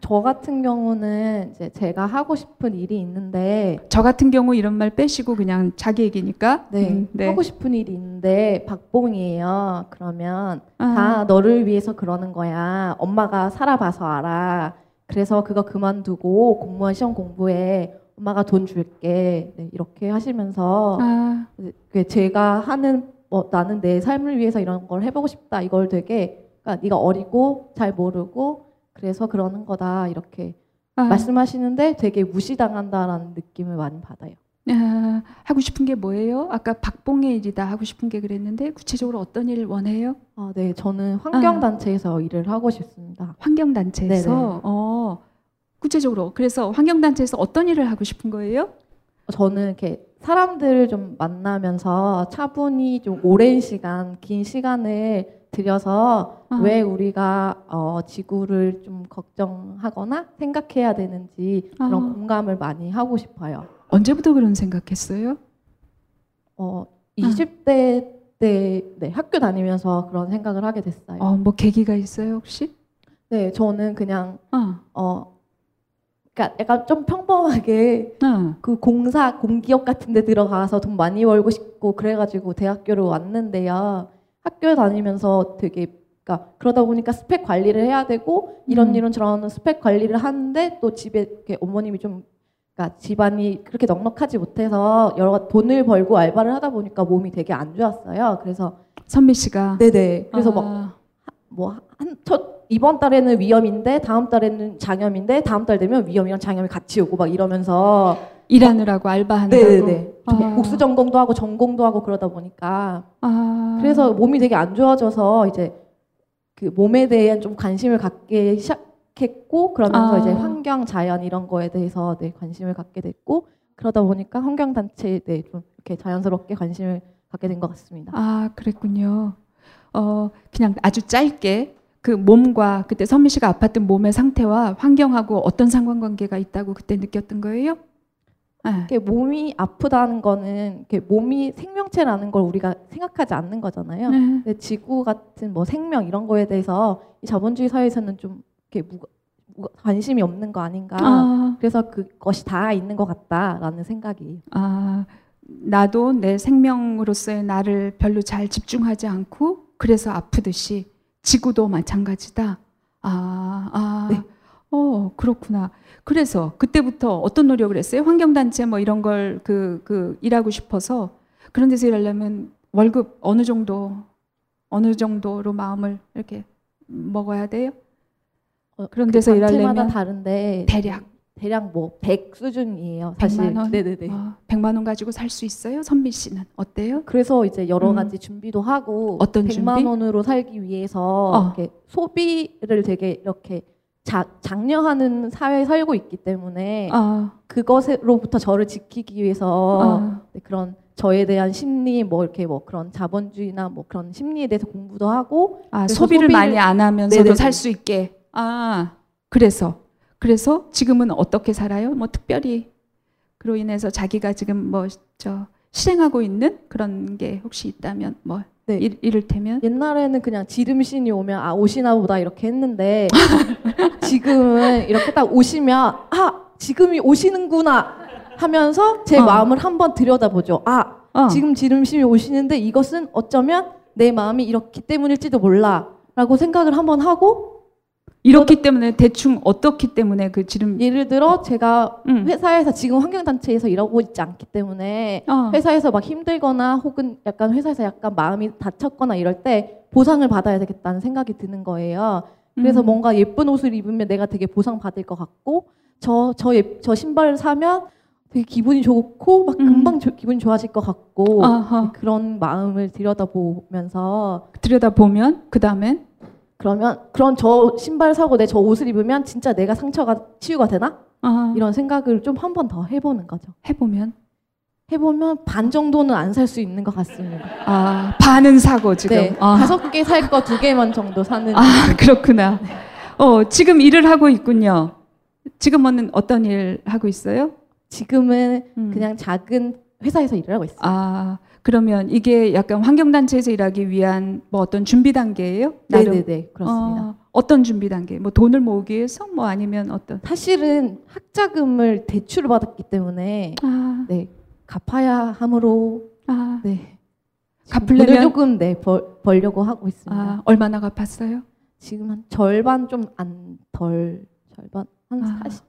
저 같은 경우는 이제 제가 하고 싶은 일이 있는데
저 같은 경우 이런 말 빼시고 그냥 자기 얘기니까.
네,
음, 네.
하고 싶은 일이 있는데 박봉이에요. 그러면
아,
다 너를 위해서 그러는 거야. 엄마가 살아봐서 알아. 그래서 그거 그만두고 공무원 시험 공부해. 엄마가 돈 줄게. 네, 이렇게 하시면서
아,
그 제가 하는 뭐 나는 내 삶을 위해서 이런 걸 해보고 싶다. 이걸 되게 그러니까 네가 어리고 잘 모르고 그래서 그러는 거다. 이렇게
아,
말씀하시는데 되게 무시당한다라는 느낌을 많이 받아요.
아, 하고 싶은 게 뭐예요? 아까 박봉의 일이다 하고 싶은 게 그랬는데 구체적으로 어떤 일을 원해요?
아, 네, 저는 환경 단체에서 일을 하고 싶습니다.
환경 단체에서
네네.
어, 구체적으로 그래서 환경 단체에서 어떤 일을 하고 싶은 거예요?
저는 이렇게 사람들을 좀 만나면서 차분히 좀 오랜 시간, 긴 시간을 들여서
아.
왜 우리가 어, 지구를 좀 걱정하거나 생각해야 되는지 그런
아.
공감을 많이 하고 싶어요.
언제부터 그런 생각했어요?
어, 20대 때 네, 학교 다니면서 그런 생각을 하게 됐어요.
어, 뭐 계기가 있어요 혹시?
네, 저는 그냥
어,
어, 그러니까 약간 좀 평범하게
어.
그 공사 공기업 같은 데 들어가서 돈 많이 벌고 싶고 그래가지고 대학교를 왔는데요. 학교 다니면서 되게 그러니까 그러다 보니까 스펙 관리를 해야 되고 이런
음.
이런 저런 스펙 관리를 하는데 또 집에 이렇게 어머님이 좀 그러니까 집안이 그렇게 넉넉하지 못해서 여러 돈을 벌고 알바를 하다 보니까 몸이 되게 안 좋았어요. 그래서
선미 씨가
네네 그래서 막
아,
뭐한첫 이번 달에는 위염인데 다음 달에는 장염인데 다음 달 되면 위염이랑 장염이 같이 오고 막 이러면서
일하느라고 알바하느라고.
네네네 좀
아.
복수 전공도 하고 전공도 하고 그러다 보니까
아,
그래서 몸이 되게 안 좋아져서 이제 그 몸에 대한 좀 관심을 갖게 시작했고 그러면서
아.
이제 환경 자연 이런 거에 대해서 네 관심을 갖게 됐고 그러다 보니까 환경 단체에 네, 좀 이렇게 자연스럽게 관심을 갖게 된 것 같습니다.
아 그랬군요. 어 그냥 아주 짧게 그 몸과 그때 선미 씨가 아팠던 몸의 상태와 환경하고 어떤 상관관계가 있다고 그때 느꼈던 거예요? 아,
이렇게 몸이 아프다는 거는 몸이 생명체라는 걸 우리가 생각하지 않는 거잖아요.
네.
근데 지구 같은 뭐 생명 이런 거에 대해서 이 자본주의 사회에서는 좀 이렇게 무, 무- 관심이 없는 거 아닌가.
아,
그래서 그것이 다 있는 것 같다라는 생각이.
아 나도 내 생명으로서의 나를 별로 잘 집중하지 않고 그래서 아프듯이 지구도 마찬가지다. 아, 아,
네.
어 그렇구나. 그래서 그때부터 어떤 노력을 했어요? 환경단체 뭐 이런 걸 그 그 일하고 싶어서 그런 데서 일하려면 월급 어느 정도 어느 정도로 마음을 이렇게 먹어야 돼요?
어,
그런
그
데서
단체마다
일하려면
다른데
대략
대략 뭐 100 수준이에요. 사실.
100만 원?
네네네.
어, 100만 원 가지고 살 수 있어요? 선미 씨는 어때요?
그래서 이제 여러
음.
가지 준비도 하고
어떤
100만
준비?
원으로 살기 위해서
어.
이렇게 소비를 되게 이렇게 자, 장려하는 사회에 살고 있기 때문에
아,
그것으로부터 저를 지키기 위해서
아,
네, 그런 저에 대한 심리 뭐 이렇게 뭐 그런 자본주의나 뭐 그런 심리에 대해서 공부도 하고
아, 소비를
소비를-
많이 안 하면서도. 살 수 있게. 아, 그래서 그래서 지금은 어떻게 살아요? 뭐 특별히 그로 인해서 자기가 지금 뭐 저 실행하고 있는 그런 게 혹시 있다면 뭐
네.
이, 이를 테면
옛날에는 그냥 지름신이 오면 아 오시나 보다 이렇게 했는데 지금은 이렇게 딱 오시면 아 지금이 오시는구나 하면서 제
어.
마음을 한번 들여다보죠. 아
어,
지금 지름신이 오시는데 이것은 어쩌면 내 마음이 이렇기 때문일지도 몰라라고 생각을 한번 하고
이렇기 때문에 대충 어떻기 때문에 그 지름
예를 들어 제가
음.
회사에서 지금 환경단체에서 일하고 있지 않기 때문에
어,
회사에서 막 힘들거나 혹은 약간 회사에서 약간 마음이 다쳤거나 이럴 때 보상을 받아야 되겠다는 생각이 드는 거예요. 그래서
음.
뭔가 예쁜 옷을 입으면 내가 되게 보상 받을 것 같고 저 저 저 신발을 사면 되게 기분이 좋고 막
음.
금방 조- 기분이 좋아질 것 같고
아하.
그런 마음을 들여다보면서
들여다 보면 그 다음엔
그러면 그런 저 신발 사고 내 저 옷을 입으면 진짜 내가 상처가 치유가 되나
아,
이런 생각을 좀 한 번 더 해보는 거죠.
해보면
해보면 반 정도는 안 살 수 있는 것 같습니다.
아 반은 사고 지금
네,
아.
다섯 개 살 거 두 개만 정도 사는.
아, 그렇구나. 어, 지금 일을 하고 있군요. 지금은 어떤 일 하고 있어요?
지금은
음.
그냥 작은 회사에서 일을 하고 있어요.
아, 그러면 이게 약간 환경단체에서 일하기 위한 뭐 어떤 준비 단계예요? 나름?
네네네 그렇습니다.
어, 어떤 준비 단계? 뭐 돈을 모으기 위해서 뭐 아니면 어떤?
사실은 학자금을 대출을 받았기 때문에
아,
네 갚아야 하므로
아,
네
갚으려면-
조금 네 벌, 벌려고 하고 있습니다.
아, 얼마나 갚았어요?
지금 한 절반 좀 안 덜 절반 한
아.
40,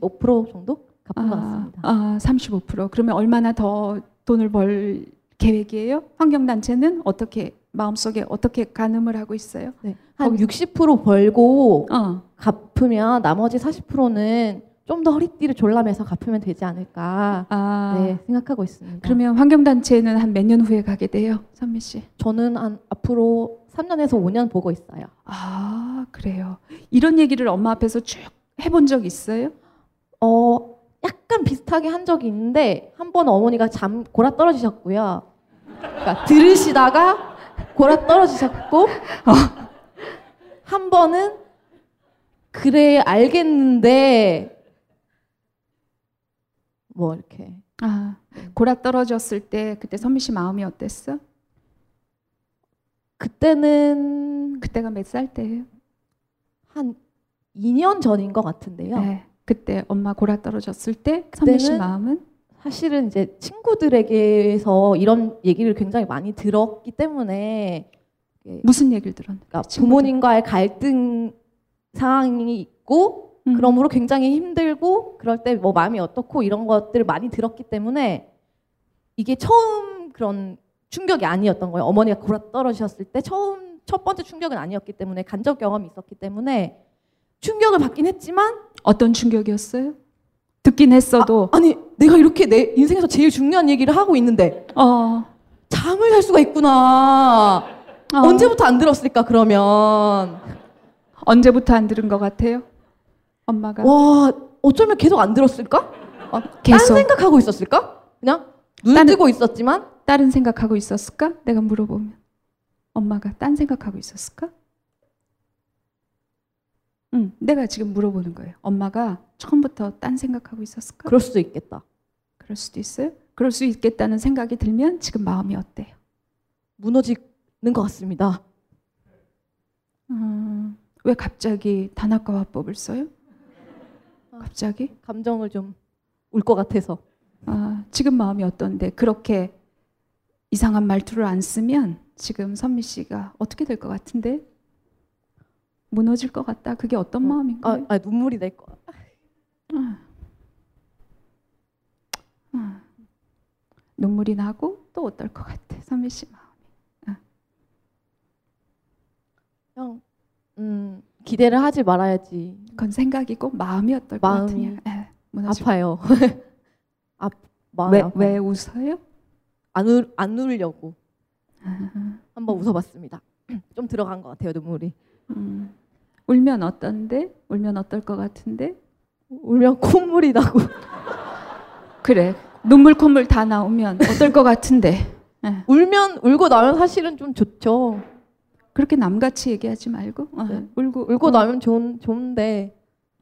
35% 정도 갚은 것 같습니다.
아, 35%. 그러면 얼마나 더 돈을 벌 계획이에요? 환경단체는 어떻게 마음속에 어떻게 가늠을 하고 있어요?
네. 한60% 벌고
어,
갚으면 나머지 40%는 좀 더 허리띠를 졸라매서 갚으면 되지 않을까
아,
네, 생각하고 있습니다.
그러면 환경단체는 한 몇 년 후에 가게 돼요, 선미 씨?
저는 한 앞으로 3년에서 5년 보고 있어요.
아, 그래요. 이런 얘기를 엄마 앞에서 쭉 해본 적 있어요?
어, 약간 비슷하게 한 적이 있는데 한 번 어머니가 잠 골아 떨어지셨고요. 그러니까 들으시다가 골아 떨어지셨고 한 번은 그래 알겠는데 뭐 이렇게
아, 골아 떨어졌을 때 그때 선미 씨 마음이 어땠어?
그때는
그때가 몇 살 때예요?
한 2년 전인 것 같은데요.
네. 그때 엄마 골아 떨어졌을 때 선미 씨 마음은
사실은 이제 친구들에게서 이런 얘기를 굉장히 많이 들었기 때문에
무슨 얘기를 들었는데?
그러니까 부모님과의 갈등 상황이 있고
음.
그러므로 굉장히 힘들고 그럴 때 뭐 마음이 어떻고 이런 것들을 많이 들었기 때문에 이게 처음 그런 충격이 아니었던 거예요. 어머니가 골아 떨어지셨을 때 처음 첫 번째 충격은 아니었기 때문에 간접 경험이 있었기 때문에 충격을 받긴 했지만
어떤 충격이었어요? 듣긴 했어도
아 니 내가 이렇게 내 인생에서 제일 중요한 얘기를 하고 있는데
어,
잠을 잘 수가 있구나.
어.
언제부터 안 들었을까 그러면
언제부터 안 들은 것 같아요? 엄마가
와 어쩌면 계속 안 들었을까? 아,
계속.
딴 생각하고 있었을까? 그냥 눈
딴-
뜨고 있었지만
다른 생각하고 있었을까? 내가 물어보면 엄마가 딴 생각하고 있었을까? 응, 내가 지금 물어보는 거예요. 엄마가 처음부터 딴 생각하고 있었을까?
그럴 수도 있겠다.
그럴 수도 있어요. 그럴 수 있겠다는 생각이 들면 지금 마음이 어때요?
무너지는 것 같습니다.
음, 왜 갑자기 단학과 화법을 써요? 갑자기?
감정을 좀 울 것 같아서.
아, 지금 마음이 어떤데 그렇게 이상한 말투를 안 쓰면 지금 선미 씨가 어떻게 될 것 같은데 무너질 것 같다. 그게 어떤
어,
마음인가요?
아, 아, 눈물이 날 거.
아, 눈물이 나고 또 어떨 것 같아. 선미 씨 마음.
그냥 음, 기대를 하지 말아야지.
그건 생각이고 마음이 어떨 것
마음이
같으냐. 예, 무너질
아파요. 아, 마음이
왜,
아파요.
왜 웃어요?
안, 울, 안 울려고
아,
한번 웃어봤습니다. 좀 들어간 것 같아요 눈물이.
음. 울면 어떤데? 울면 어떨 것 같은데?
울면 콧물이 나고.
그래. 눈물 콧물 다 나오면 어떨 것 같은데? 예.
울면 울고 나면 사실은 좀 좋죠.
그렇게 남같이 얘기하지 말고 어,
네.
울고
울고
어,
나면 좋은 좋은데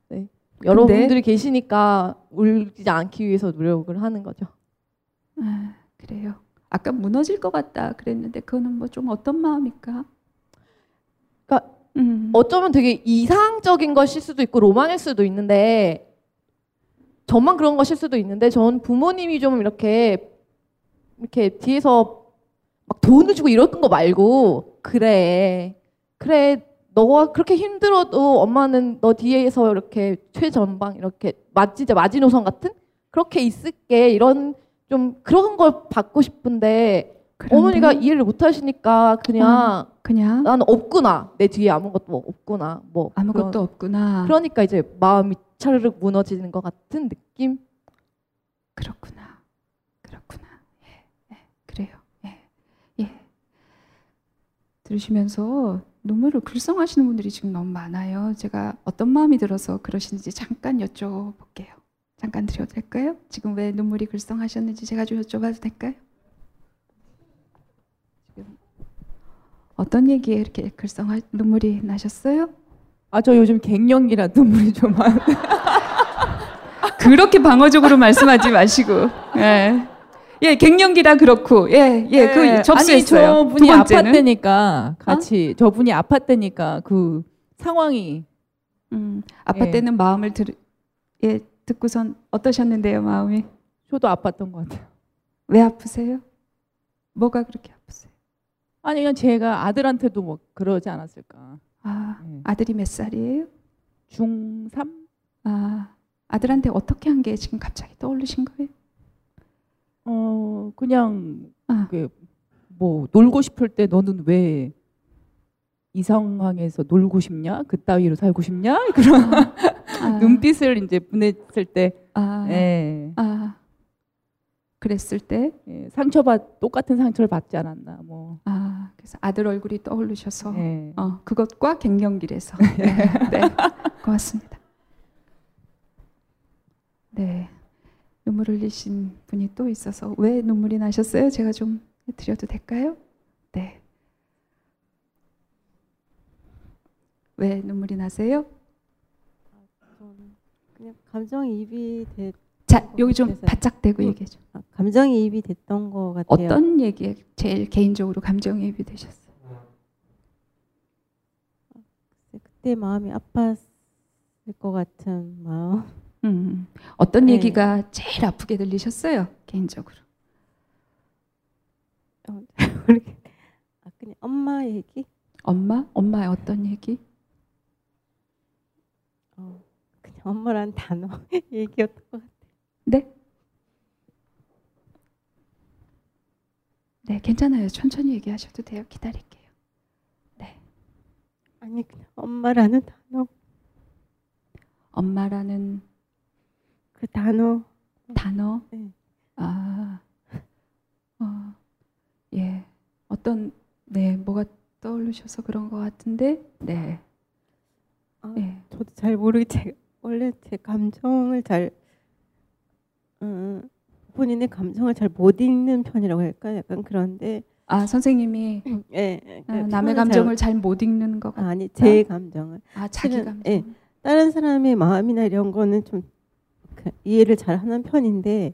네. 여러분들이 계시니까 울지 않기 위해서 노력을 하는 거죠.
아, 그래요. 아까 무너질 것 같다 그랬는데 그거는 뭐 좀 어떤 마음일까? 음.
어쩌면 되게 이상적인 것일 수도 있고 로망일 수도 있는데 저만 그런 것일 수도 있는데 전 부모님이 좀 이렇게 이렇게 뒤에서 막 돈을 주고 이랬던 거 말고 그래. 그래 너가 그렇게 힘들어도 엄마는 너 뒤에서 이렇게 최전방 이렇게 마 진짜 마지노선 같은? 그렇게 있을게. 이런 좀 그런 걸 받고 싶은데
그런데
어머니가 이해를 못 하시니까 그냥
그냥
나는 없구나 내 뒤에 아무것도 없구나 뭐
아무것도
그런-
없구나.
그러니까 이제 마음이 차르륵 무너지는 것 같은 느낌
그렇구나. 그렇구나. 예, 예, 그래요. 예, 예. 들으시면서 눈물을 글썽하시는 분들이 지금 너무 많아요. 제가 어떤 마음이 들어서 그러시는지 잠깐 여쭤볼게요. 잠깐 드려도 될까요? 지금 왜 눈물이 글썽하셨는지 제가 좀 여쭤봐도 될까요? 지금 어떤 얘기에 이렇게 글썽하 눈물이 나셨어요?
아 저 요즘 갱년기라 눈물이 좀 많.
그렇게 방어적으로 말씀하지 마시고. 예. 예, 갱년기라 그렇고. 예, 예, 그 접수했어요.
아니
두
저분이 아팠다니까 같이 저분이 아팠다니까 그 상황이
음, 아팠다는 마음을 들, 예, 듣고선 어떠셨는데요, 마음이?
저도 아팠던 것 같아요.
왜 아프세요? 뭐가 그렇게 아프세요?
아니 그냥 제가 아들한테도 뭐 그러지 않았을까.
아,
예.
아들이 몇 살이에요?
중3?
아, 아들한테 어떻게 한 게 지금 갑자기 떠오르신 거예요?
어 그냥
아.
그뭐 놀고 싶을 때 너는 왜 이 상황에서 놀고 싶냐? 그 따위로 살고 싶냐? 그런
아,
눈빛을 이제 보냈을 때
아,
예.
아, 그랬을 때,
예, 상처받 똑같은 상처를 받지 않았나 뭐.
아, 그래서 아들 얼굴이 떠오르셔서,
예.
어, 그것과 갱년기래서. 네, 네, 고맙습니다. 네, 눈물 흘리신 분이 또 있어서 왜 눈물이 나셨어요? 제가 좀 드려도 될까요? 네. 왜 눈물이 나세요?
그냥 감정이입이 됐
자, 여기 좀
그래서요.
바짝 대고
음.
얘기해 줘.
아, 감정이입이 됐던 것 같아요.
어떤 얘기에 제일 개인적으로 감정이입이 되셨어요?
그때 마음이 아팠을 것 같은 마음.
음, 어떤
네.
얘기가 제일 아프게 들리셨어요? 개인적으로.
어. 아 그냥 엄마 얘기.
엄마? 엄마의 어떤 얘기?
어, 그냥 엄마란 단어 얘기였던 것 같아요.
네? 네, 괜찮아요. 천천히 얘기하셔도 돼요. 기다릴게요. 네.
아니 그냥 엄마라는 단어.
엄마라는
그 단어.
단어.
네.
아, 어, 예, 어떤 네 뭐가 떠오르셔서 그런 것 같은데, 네,
아,
예,
저도 잘 모르게 제 원래 제 감정을 잘 음, 본인의 감정을 잘 못 읽는 편이라고 할까 약간 그런데
아 선생님이
예, 예,
아,
그
남의
표현을
감정을 잘 못 읽는 것
잘,
같아.
아니 제 감정을
아 자기 감정.
예. 다른 사람의 마음이나 이런 거는 좀 그, 이해를 잘 하는 편인데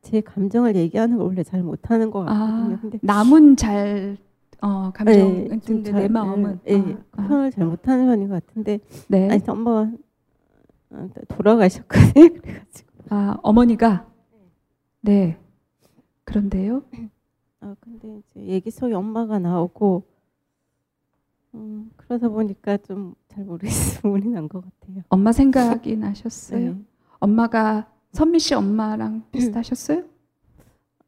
제 감정을 얘기하는 걸 원래 잘 못하는 것 같거든요.
아,
근데
남은 잘 어, 감정
예, 좀
근데
잘-
내 마음은
예,
아,
그
아,
표현을 잘 못하는 편인 것 같은데
네.
아니 엄마 어, 돌아가셨거든요. 그래가지고
아 어머니가 네 그런데요.
아 근데 이제 얘기 속에 엄마가 나오고 음, 그러다 보니까 좀 잘 모르겠어요. 물이 난 것 같아요.
엄마 생각이 나셨어요.
네.
엄마가 선미 씨 엄마랑 비슷하셨어요?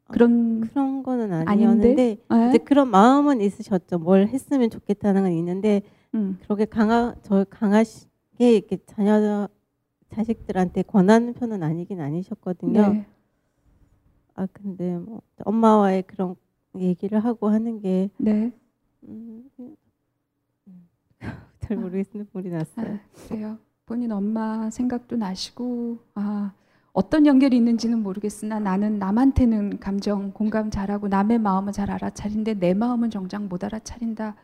그런
그런 거는? 아니었는데
예?
이제 그런 마음은 있으셨죠. 뭘 했으면 좋겠다는 건 있는데
음.
그렇게 강하 저 강하게 이렇게 자녀 자식들한테 권하는 편은 아니긴 아니셨거든요.
네.
아 근데 뭐 엄마와의 그런 얘기를 하고 하는 게
네.
음, 음, 잘 모르겠는데 물이 났어요.
아, 그래요. 본인 엄마 생각도 나시고 아 어떤 연결이 있는지는 모르겠으나 나는 남한테는 감정 공감 잘하고 남의 마음은 잘 알아차린데 내 마음은 정작 못 알아차린다.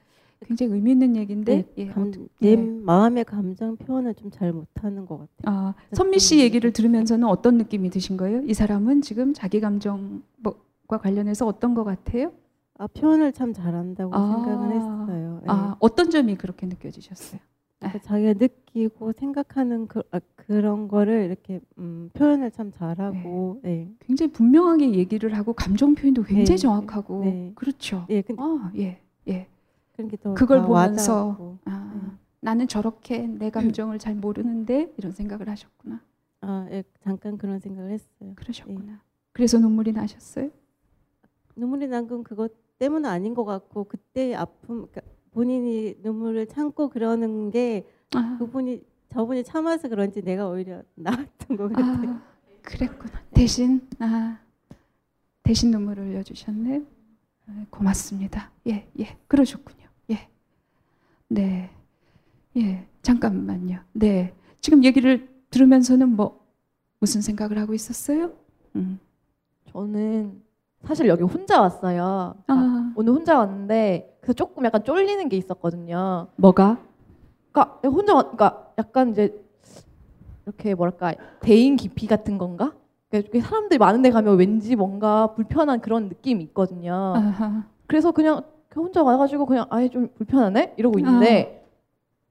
굉장히 의미 있는 얘기인데 예,
감,
어떠-
내
예.
마음의 감정 표현을 좀 잘 못하는 것 같아요.
아, 선미 씨 얘기를 들으면서는 어떤 느낌이 드신 거예요? 이 사람은 지금 자기 감정과 관련해서 어떤 것 같아요?
아 표현을 참 잘한다고
아.
생각은 했어요. 예.
아, 어떤 점이 그렇게 느껴지셨어요?
그러니까 자기가 느끼고 생각하는 그, 아, 그런 거를 이렇게 음, 표현을 참 잘하고 예.
굉장히 분명하게 얘기를 하고 감정 표현도 굉장히
네,
정확하고
네.
그렇죠.
예, 근데
아, 예. 예.
그런 게더
그걸 보면서. 아,
네.
나는 저렇게 내 감정을 잘 모르는데 이런 생각을 하셨구나.
아, 예, 잠깐 그런 생각을 했어요.
그러셨구나. 그래서 눈물이 나셨어요?
눈물이 난 건 그것 때문은 아닌 것 같고 그때 아픔 그러니까 본인이 눈물을 참고 그러는 게
아,
그분이 저분이 참아서 그런지 내가 오히려 나았던 것 같아요.
아 그랬구나. 대신 아 대신 눈물을 흘려주셨네요. 아, 고맙습니다. 예, 예, 그러셨군요. 예, 네, 예, 잠깐만요. 네, 지금 얘기를 들으면서는 뭐 무슨 생각을 하고 있었어요? 음.
저는 사실 여기 혼자 왔어요.
아,
오늘 혼자 왔는데 그래서 조금 약간 쫄리는 게 있었거든요.
뭐가?
그러니까 혼자 왔, 그러니까 약간 이제 이렇게 뭐랄까 대인 기피 같은 건가? 그러니까 사람들이 많은 데 가면 왠지 뭔가 불편한 그런 느낌이 있거든요.
아하.
그래서 그냥 혼자 와가지고 그냥 아예 좀 불편하네 이러고 있는데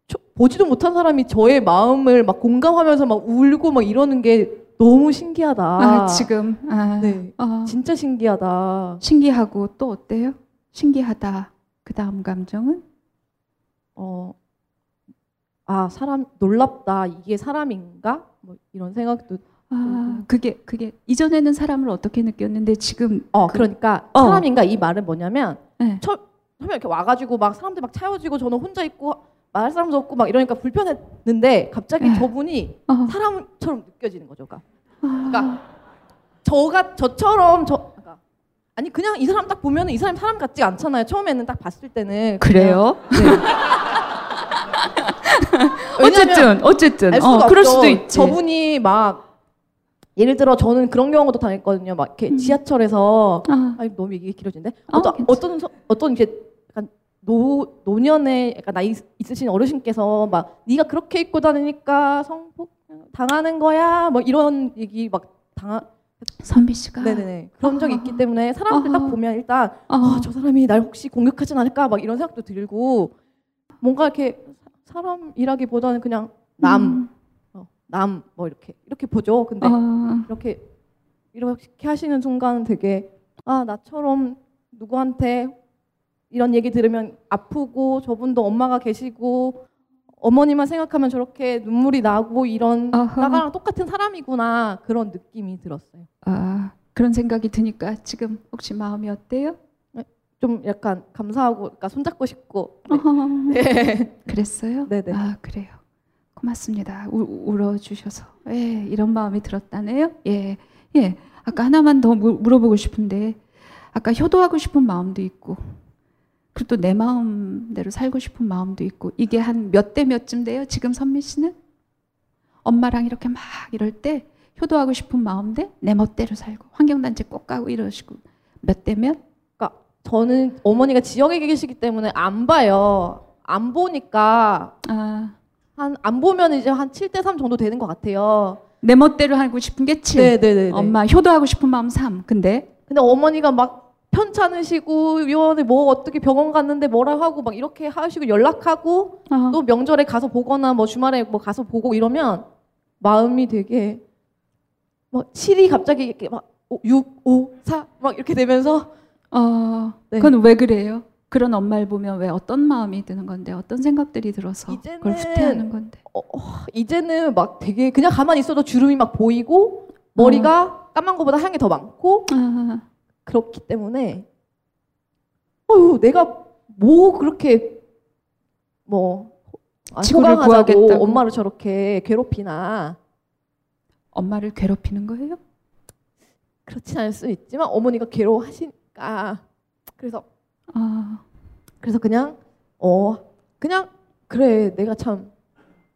저- 보지도 못한 사람이 저의 마음을 막 공감하면서 막 울고 막 이러는 게 너무 신기하다.
아, 지금 아,
네,
아,
진짜 신기하다.
신기하고 또 어때요? 신기하다. 그 다음 감정은?
어, 아 사람 놀랍다. 이게 사람인가? 뭐 이런 생각도.
아, 그게 그게 이전에는 사람을 어떻게 느꼈는데 지금
어,
그-
그, 러니까
어.
사람인가 이 말은 뭐냐면
네.
처, 처음에 이렇게 와가지고 막 사람들 막 차여지고 저는 혼자 있고 말할 사람도 없고 막 이러니까 불편했는데 갑자기
네.
저분이
어.
사람처럼 느껴지는 거죠. 그러니까,
아,
그러니까 저가 저처럼 저 그러니까 아니 그냥 이 사람 딱 보면 이 사람 사람 같지 않잖아요. 처음에는 딱 봤을 때는
그래요?
네.
어쨌든 어쨌든 어, 그럴. 수도 있지.
저분이 막 예를 들어 저는 그런 경우도 당했거든요. 막 이렇게
음.
지하철에서
아,
아니 너무 얘기 길어지는데
어,
어떤. 어떤 서- 어떤 이제 약간 노 노년의 약간 나이 있- 있으신 어르신께서 막 네가 그렇게 입고 다니니까 성폭행 당하는 거야 뭐 이런 얘기 막 당하
선비 씨가
네네네 그런 적이
아.
있기 때문에 사람들 딱. 보면 일단
어,
아, 저 사람이 날 혹시 공격하진 않을까 막 이런 생각도 들고 뭔가 이렇게 사- 사람이라기보다는 그냥 남,
음.
어, 남뭐 이렇게 이렇게 보죠. 근데
아,
이렇게 이렇게 하시는 순간 되게 아 나처럼 누구한테 이런 얘기 들으면 아프고 저분도 엄마가 계시고 어머니만 생각하면 저렇게 눈물이 나고 이런
아하.
나랑 똑같은 사람이구나 그런 느낌이 들었어요.
아, 그런 생각이 드니까 지금 혹시 마음이 어때요?
좀 약간 감사하고 그러니까 손잡고 싶고
어허.
네.
그랬어요?
네네.
아 그래요. 고맙습니다. 우, 울어주셔서 예, 이런 마음이 들었다네요. 예, 예. 아까 하나만 더 물- 물어보고 싶은데 아까 효도하고 싶은 마음도 있고 그리고 또 내 마음대로 살고 싶은 마음도 있고 이게 한 몇 대 몇쯤 돼요? 지금 선미 씨는 엄마랑 이렇게 막 이럴 때 효도하고 싶은 마음 대 내 멋대로 살고 환경단체 꼭 가고 이러시고 몇 대 몇?
그러니까 저는 어머니가 지역에 계시기 때문에 안 봐요. 안 보니까
아,
한 안 보면 이제 한 7대 3 정도 되는 것 같아요.
내 멋대로 하고 싶은 게 7.
네네네.
엄마 효도하고 싶은 마음 3. 근데
근데 어머니가 막 편찮으시고 요원에 뭐 어떻게 병원 갔는데 뭐라 하고 막 이렇게 하시고 연락하고
어,
또 명절에 가서 보거나 뭐 주말에 뭐 가서 보고 이러면 마음이 되게 막 7이 갑자기 이렇게 막 6, 5, 4 막 이렇게 되면서
어,
네.
그건 왜 그래요? 그런 엄마를 보면 왜 어떤 마음이 드는 건데 어떤 생각들이 들어서 그걸
이제는-
후퇴하는 건데?
어, 어, 이제는 막 되게 그냥 가만히 있어도 주름이 막 보이고 머리가 까만 거보다 게더 많고
아,
그렇기 때문에 어휴 내가 뭐 그렇게 뭐 아,
지구를.
엄마를 저렇게 괴롭히나.
엄마를 괴롭히는 거예요?
그렇진 않을 수 있지만 어머니가 괴로워하시니까. 그래서
아,
그래서 그냥 어 그냥 그래 내가 참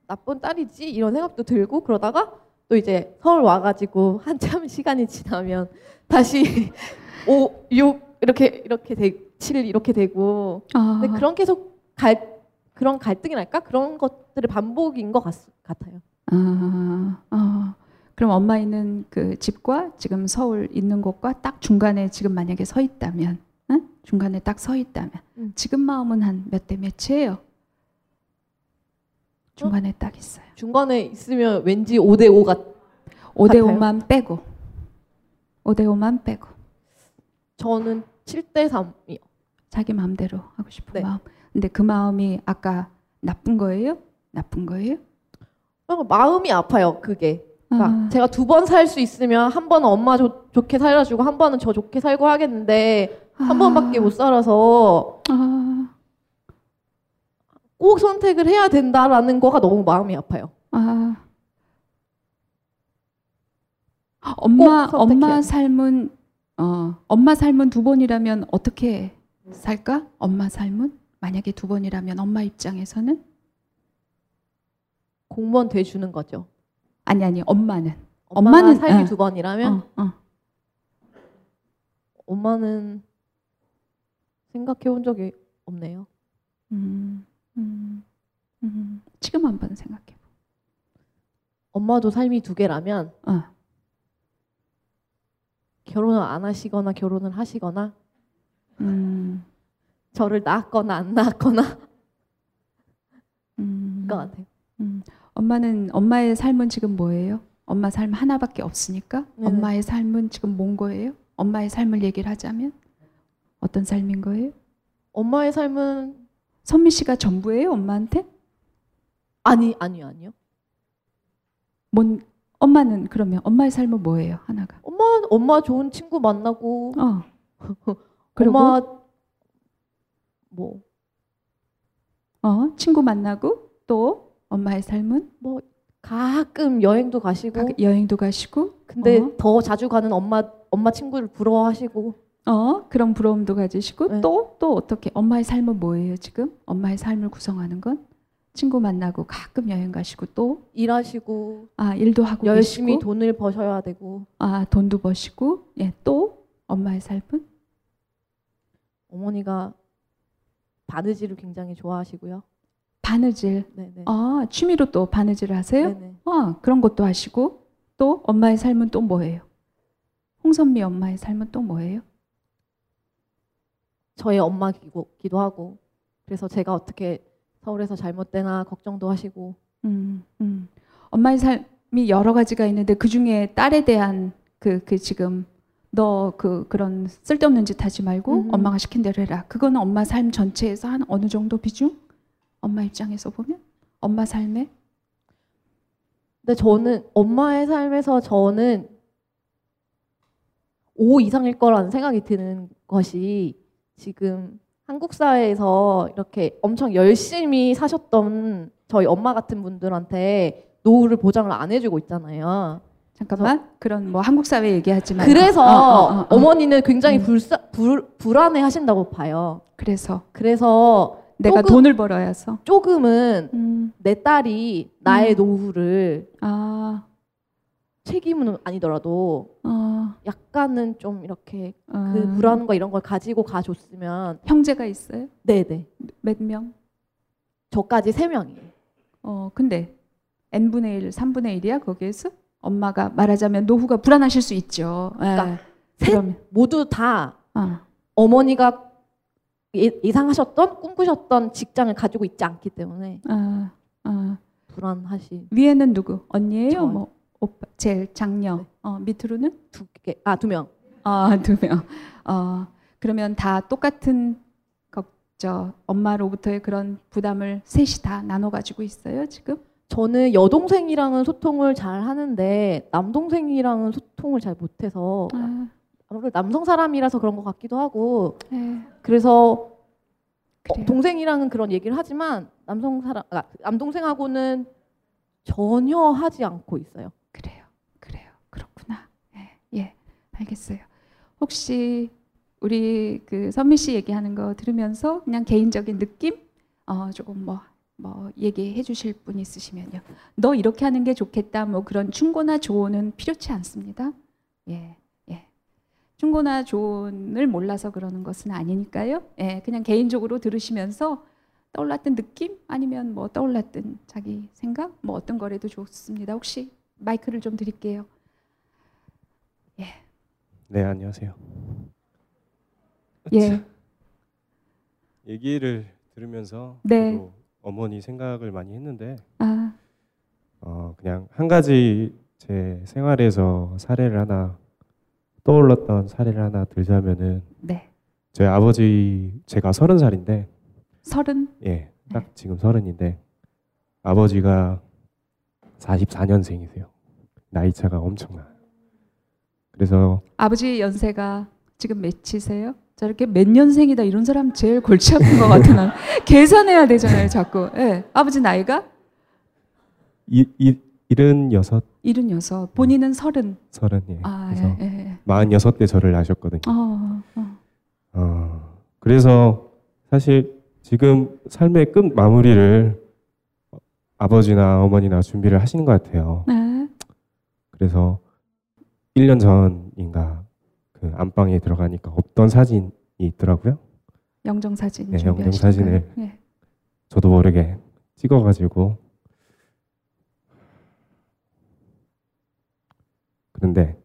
나쁜 딸이지? 이런 생각도 들고 그러다가 또 이제 서울 와가지고 한참 시간이 지나면 다시 5, 6 이렇게 이렇게 되, 7 이렇게 되고.
아,
근데 그런 계속 갈 그런 갈등이랄까? 그런 것들의 반복인 것 같, 같아요.
아, 아. 그럼 엄마 있는 그 집과 지금 서울 있는 곳과 딱 중간에 지금 만약에 서 있다면, 응? 중간에 딱 서 있다면,
음.
지금 마음은 한 몇 대 몇이에요? 중간에 딱 있어요.
중간에 있으면 왠지 5대 5 같.
5대
같아요.
5만 빼고, 5대 5만 빼고.
저는 7대 3이요.
자기 마음대로 하고 싶은
네.
마음. 근데 그 마음이 아까 나쁜 거예요? 나쁜 거예요?
마음이 아파요. 그게. 그러니까
아,
제가 두 번 살 수 있으면 한 번은 엄마 좋, 좋게 살아주고 한 번은 저 좋게 살고 하겠는데 한 번밖에 못 살아서
아,
꼭 선택을 해야 된다라는 거가 너무 마음이 아파요.
아. 엄마 엄마
돼.
삶은 어 엄마 삶은 두 번이라면 어떻게 살까? 엄마 삶은 만약에 두 번이라면 엄마 입장에서는
공무원 돼 주는 거죠.
아니 아니 엄마는 엄마는,
삶이
어.
두 번이라면
어, 어.
엄마는 생각해 본 적이 없네요.
음, 음, 음. 지금 한번 생각해.
엄마도 삶이 두 개라면
어.
결혼을 안 하시거나 결혼을 하시거나
음,
저를 낳았거나 안 낳았거나
음.
것 같아요.
음, 엄마는 엄마의 삶은 지금 뭐예요? 엄마 삶 하나밖에 없으니까
네네.
엄마의 삶은 지금 뭔 거예요? 엄마의 삶을 얘기를 하자면 어떤 삶인 거예요?
엄마의 삶은
선미 씨가 전부예요, 엄마한테?
아니 아니요 아니요.
뭔 엄마는 그러면 엄마의 삶은 뭐예요? 하나가.
엄마 엄마 좋은 친구 만나고
어. 그리고
엄마 뭐
어, 친구 만나고 또 엄마의 삶은
가끔 여행도 가시고
가- 여행도 가시고
근데
어.
더 자주 가는 엄마 엄마 친구를 부러워하시고
어, 그런 부러움도 가지시고
네.
또또 어떻게 엄마의 삶은 뭐예요, 지금? 엄마의 삶을 구성하는 건 친구 만나고 가끔 여행 가시고 또
일하시고
아, 일도 하고
열심히
계시고
돈을 버셔야 되고
아, 돈도 버시고 예, 또 엄마의 삶은
어머니가 바느질을 굉장히 좋아하시고요.
바느질.
네네.
아, 취미로 또 바느질을 하세요?
네네.
아, 그런 것도 하시고 또 엄마의 삶은 또 뭐예요? 홍선미 엄마의 삶은 또 뭐예요?
저의 엄마기도 하고 그래서 제가 어떻게 서울에서 잘못되나 걱정도 하시고
음, 음. 엄마의 삶이 여러 가지가 있는데 그 중에 딸에 대한 그, 그 지금 너 그 그런 쓸데없는 짓 하지 말고
음.
엄마가 시킨 대로 해라. 그거는 엄마 삶 전체에서 한 어느 정도 비중? 엄마 입장에서 보면 엄마 삶에
근데 저는 엄마의 삶에서 저는 5 이상일 거라는 생각이 드는 것이 지금 한국 사회에서 이렇게 엄청 열심히 사셨던 저희 엄마 같은 분들한테 노후를 보장을 안 해주고 있잖아요.
잠깐만 그런 뭐 한국 사회 얘기하지 말고
그래서
어, 어, 어, 어.
어 머니는 굉장히
음.
불사, 불, 불안해 하신다고 봐요.
그래서
그래서
내가
조금-
돈을 벌어야 해서
조금은
음.
내 딸이 나의
음.
노후를
아,
책임은 아니더라도
어,
약간은 좀 이렇게
어.
그 불안과 이런 걸 가지고 가줬으면
형제가 있어요?
네네
몇 명?
저까지 세 명이에요.
어, 근데 n 분의 1, 3분의 1이야 거기에서 엄마가 말하자면 노후가 불안하실 수 있죠. 예.
그러니까 셋?
그러면
모두 다
어.
어머니가 예, 예상하셨던 꿈꾸셨던 직장을 가지고 있지 않기 때문에
어, 어.
불안하시
위에는 누구? 언니예요? 뭐 오빠 제일 장녀.
네.
어, 밑으로는
두 개 아 두 명.
아, 두 명. 어, 그러면 다 똑같은 걱정, 엄마로부터의 그런 부담을 셋이 다 나눠 가지고 있어요, 지금?
저는 여동생이랑은 소통을 잘 하는데 남동생이랑은 소통을 잘 못해서
아,
아무래도 남성 사람이라서 그런 것 같기도 하고
네.
그래서 어. 동생이랑은 그런 얘기를 하지만 남성 사람 아, 남동생하고는 전혀 하지 않고 있어요.
그래요. 그래요. 그렇구나. 예, 예. 알겠어요. 혹시 우리 그 선미 씨 얘기하는 거 들으면서 그냥 개인적인 느낌 어 조금 뭐뭐 얘기해 주실 분 있으시면요. 너 이렇게 하는 게 좋겠다. 뭐 그런 충고나 조언은 필요치 않습니다. 예. 예. 충고나 조언을 몰라서 그러는 것은 아니니까요. 예. 그냥 개인적으로 들으시면서 떠올랐던 느낌 아니면 뭐 떠올랐던 자기 생각 뭐 어떤 거라도 좋습니다. 혹시 마이크를 좀 드릴게요.
네 안녕하세요.
예.
얘기를 들으면서
네.
어머니 생각을 많이 했는데
아,
어, 그냥 한 가지 제 생활에서 사례를 하나 떠올랐던 사례를 하나 들자면은
네.
저희 아버지 제가 서른 살인데
서른.
예, 딱 지금 서른인데 아버지가 44년생이세요. 나이 차가 엄청나요. 그래서
아버지 연세가 지금 몇이세요? 저렇게 몇 년생이다 이런 사람 제일 골치 아픈 것 같아 난. 계산해야 되잖아요, 자꾸. 예. 아버지 나이가
이, 이, 일흔 여섯
일흔여섯, 본인은 서른.
서른 예.
아,
그래서
예, 예.
마흔 여섯 때 저를 낳으셨거든요.
어, 어.
어, 그래서 사실 지금 삶의 끝 마무리를 아버지나 어머니나 준비를 하시는 것 같아요.
네.
그래서 1년 전인가 그 안방에 들어가니까 없던 사진이 있더라고요.
영정 사진
네, 영정 사진을.
예.
저도 모르게 찍어가지고 그런데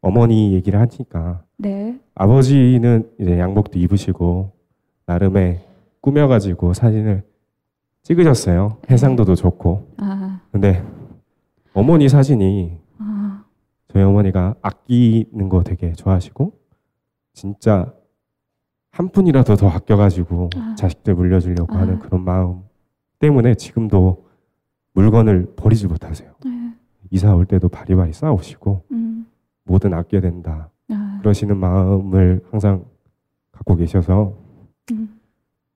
어머니 얘기를 하니까
네.
아버지는 이제 양복도 입으시고 나름의 꾸며가지고 사진을 찍으셨어요. 해상도도 좋고.
아,
근데 어머니 사진이
아,
저희 어머니가 아끼는 거 되게 좋아하시고 진짜 한 푼이라도 더 아껴가지고
아.
자식들 물려주려고
아.
하는 그런 마음 때문에 지금도 물건을 버리지 못하세요.
네.
이사 올 때도 바리바리 싸우시고
음,
뭐든 아껴야 된다
아,
그러시는 마음을 항상 갖고 계셔서
음,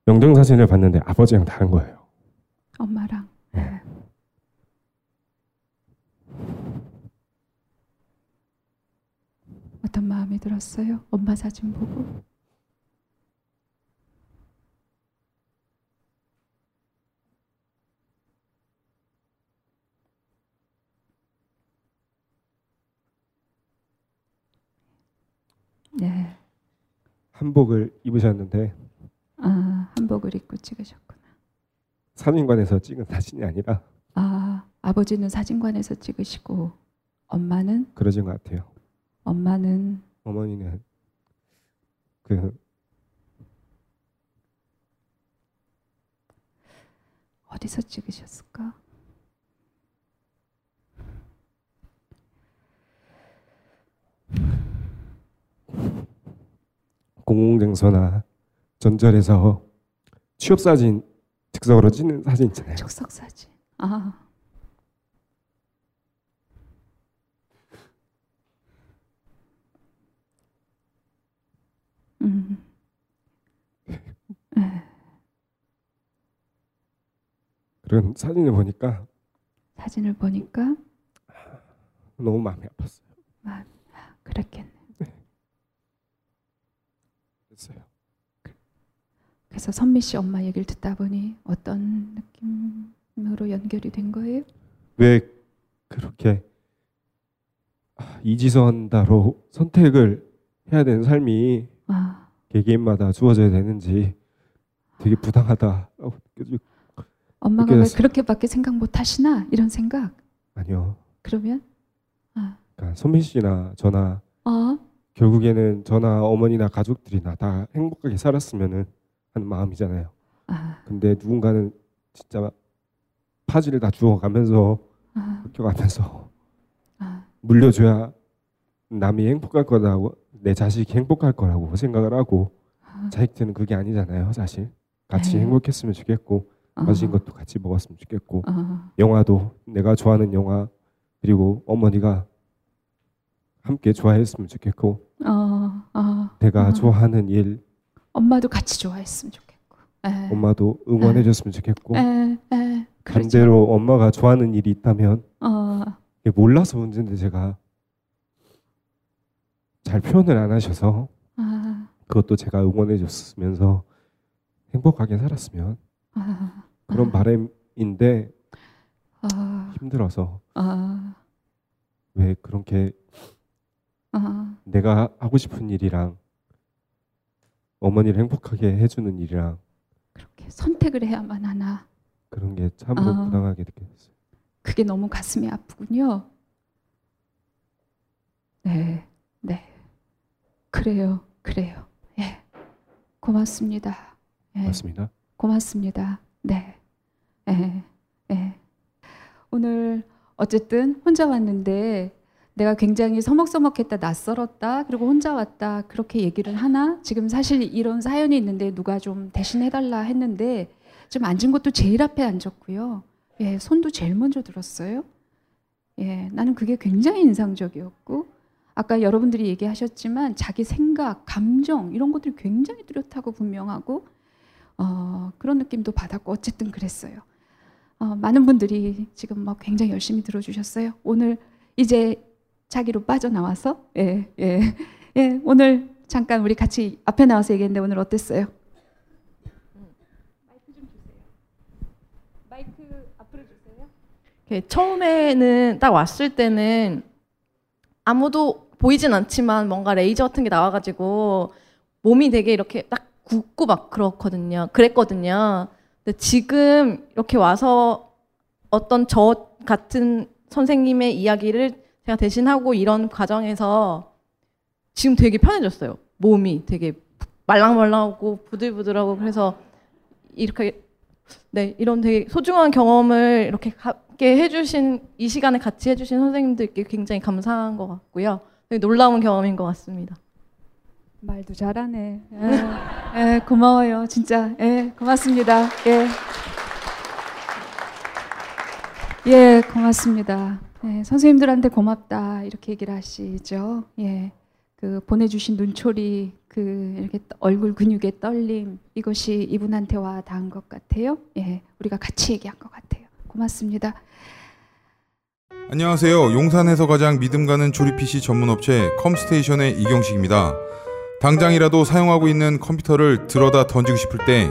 영정 사진을 봤는데 아버지랑 다른 거예요.
엄마랑. 예. 어떤 마음이 들었어요? 엄마 사진 보고. 네.
한복을 입으셨는데
아, 한복을 입고 찍으셨구나.
사진관에서 찍은 사진이 아니라
아, 아버지는 사진관에서 찍으시고 엄마는
그러신 것 같아요.
엄마는
어머니는 그
어디서 찍으셨을까?
공공장소나 전절에서 취업 사진 즉석으로 찍는 사진 있잖아요.
즉석 사진. 아. 음. 네.
그런 사진을 보니까
사진을 보니까
너무 마음이 아팠어요.
아, 그랬겠네.
그랬어요.
그래서 선미 씨 엄마 얘기를 듣다 보니 어떤 느낌으로 연결이 된 거예요?
왜 그렇게 아, 이지선다로 선택을 해야 되는 삶이
아,
개개인마다 주어져야 되는지 되게 부당하다라고
엄마가 왜. 그렇게밖에 생각 못 하시나 이런 생각.
아니요.
그러면 아,
그러니까 선민 씨나 저나
어,
결국에는 저나 어머니나 가족들이나 다 행복하게 살았으면은 하는 마음이잖아요.
아,
근데 누군가는 진짜 파지를 다 주워가면서
아,
쫓겨가면서
아,
물려줘야 남이 행복할 거라고 내 자식이 행복할 거라고 생각을 하고
아,
자식들은 그게 아니잖아요 사실. 같이
네.
행복했으면 좋겠고
어,
맛있는 것도 같이 먹었으면 좋겠고.
어,
영화도 내가 좋아하는 영화 그리고 어머니가 함께 좋아했으면 좋겠고 내가
어.
좋아하는 일
엄마도 같이 좋아했으면 좋겠고. 에,
엄마도 응원해 줬으면 좋겠고.
에, 에, 네. 그렇죠.
반대로 엄마가 좋아하는 일이 있다면
어,
몰라서 문제인데 제가 잘 표현을 안 하셔서
아,
그것도 제가 응원해 줬으면서 행복하게 살았으면
아,
그런
아,
바람인데
아,
힘들어서
아,
왜 그렇게
아,
내가 하고 싶은 일이랑 어머니를 행복하게 해주는 일이랑
그렇게 선택을 해야만 하나.
그런 게 참으로
아.
부당하게 느껴졌어요.
그게 너무 가슴이 아프군요. 네, 네. 그래요, 그래요. 예. 고맙습니다. 예.
맞습니다.
고맙습니다. 네. 예. 예. 오늘 어쨌든 혼자 왔는데 내가 굉장히 서먹서먹했다, 낯설었다, 그리고 혼자 왔다 그렇게 얘기를 하나? 지금 사실 이런 사연이 있는데 누가 좀 대신해달라 했는데 좀 앉은 것도 제일 앞에 앉았고요. 예, 손도 제일 먼저 들었어요. 예, 나는 그게 굉장히 인상적이었고 아까 여러분들이 얘기하셨지만 자기 생각, 감정 이런 것들이 굉장히 뚜렷하고 분명하고 어, 그런 느낌도 받았고 어쨌든 그랬어요. 어, 많은 분들이 지금 막 굉장히 열심히 들어주셨어요. 오늘 이제 자기로 빠져나와서 예, 예, 예, 오늘 잠깐 우리 같이 앞에 나와서 얘기했는데 오늘 어땠어요? 마이크 앞으로 주세요.
이렇게 처음에는 딱 왔을 때는 아무도 보이진 않지만 뭔가 레이저 같은 게 나와가지고 몸이 되게 이렇게 딱 굳고 막 그렇거든요. 그랬거든요. 근데 지금 이렇게 와서 어떤 저 같은 선생님의 이야기를 제가 대신하고 이런 과정에서 지금 되게 편해졌어요. 몸이 되게 말랑말랑하고 부들부들하고 그래서 이렇게 네 이런 되게 소중한 경험을 이렇게 함께 해주신 이 시간에 같이 해주신 선생님들께 굉장히 감사한 것 같고요. 되게 놀라운 경험인 것 같습니다.
말도 잘하네. 예, 예, 고마워요. 진짜. 예, 고맙습니다. 예. 예, 고맙습니다. 예, 선생님들한테 고맙다. 이렇게 얘기를 하시죠. 예. 그 보내주신 눈초리, 그 이렇게 떠- 얼굴 근육의 떨림, 이것이 이분한테 와 닿은 것 같아요. 예, 우리가 같이 얘기한 것 같아요. 고맙습니다.
안녕하세요. 용산에서 가장 믿음 가는 조립 PC 전문 업체 컴스테이션의 이경식입니다. 당장이라도 사용하고 있는 컴퓨터를 들어다 던지고 싶을 때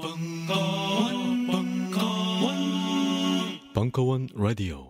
벙커원, 벙커원, 벙커원 라디오.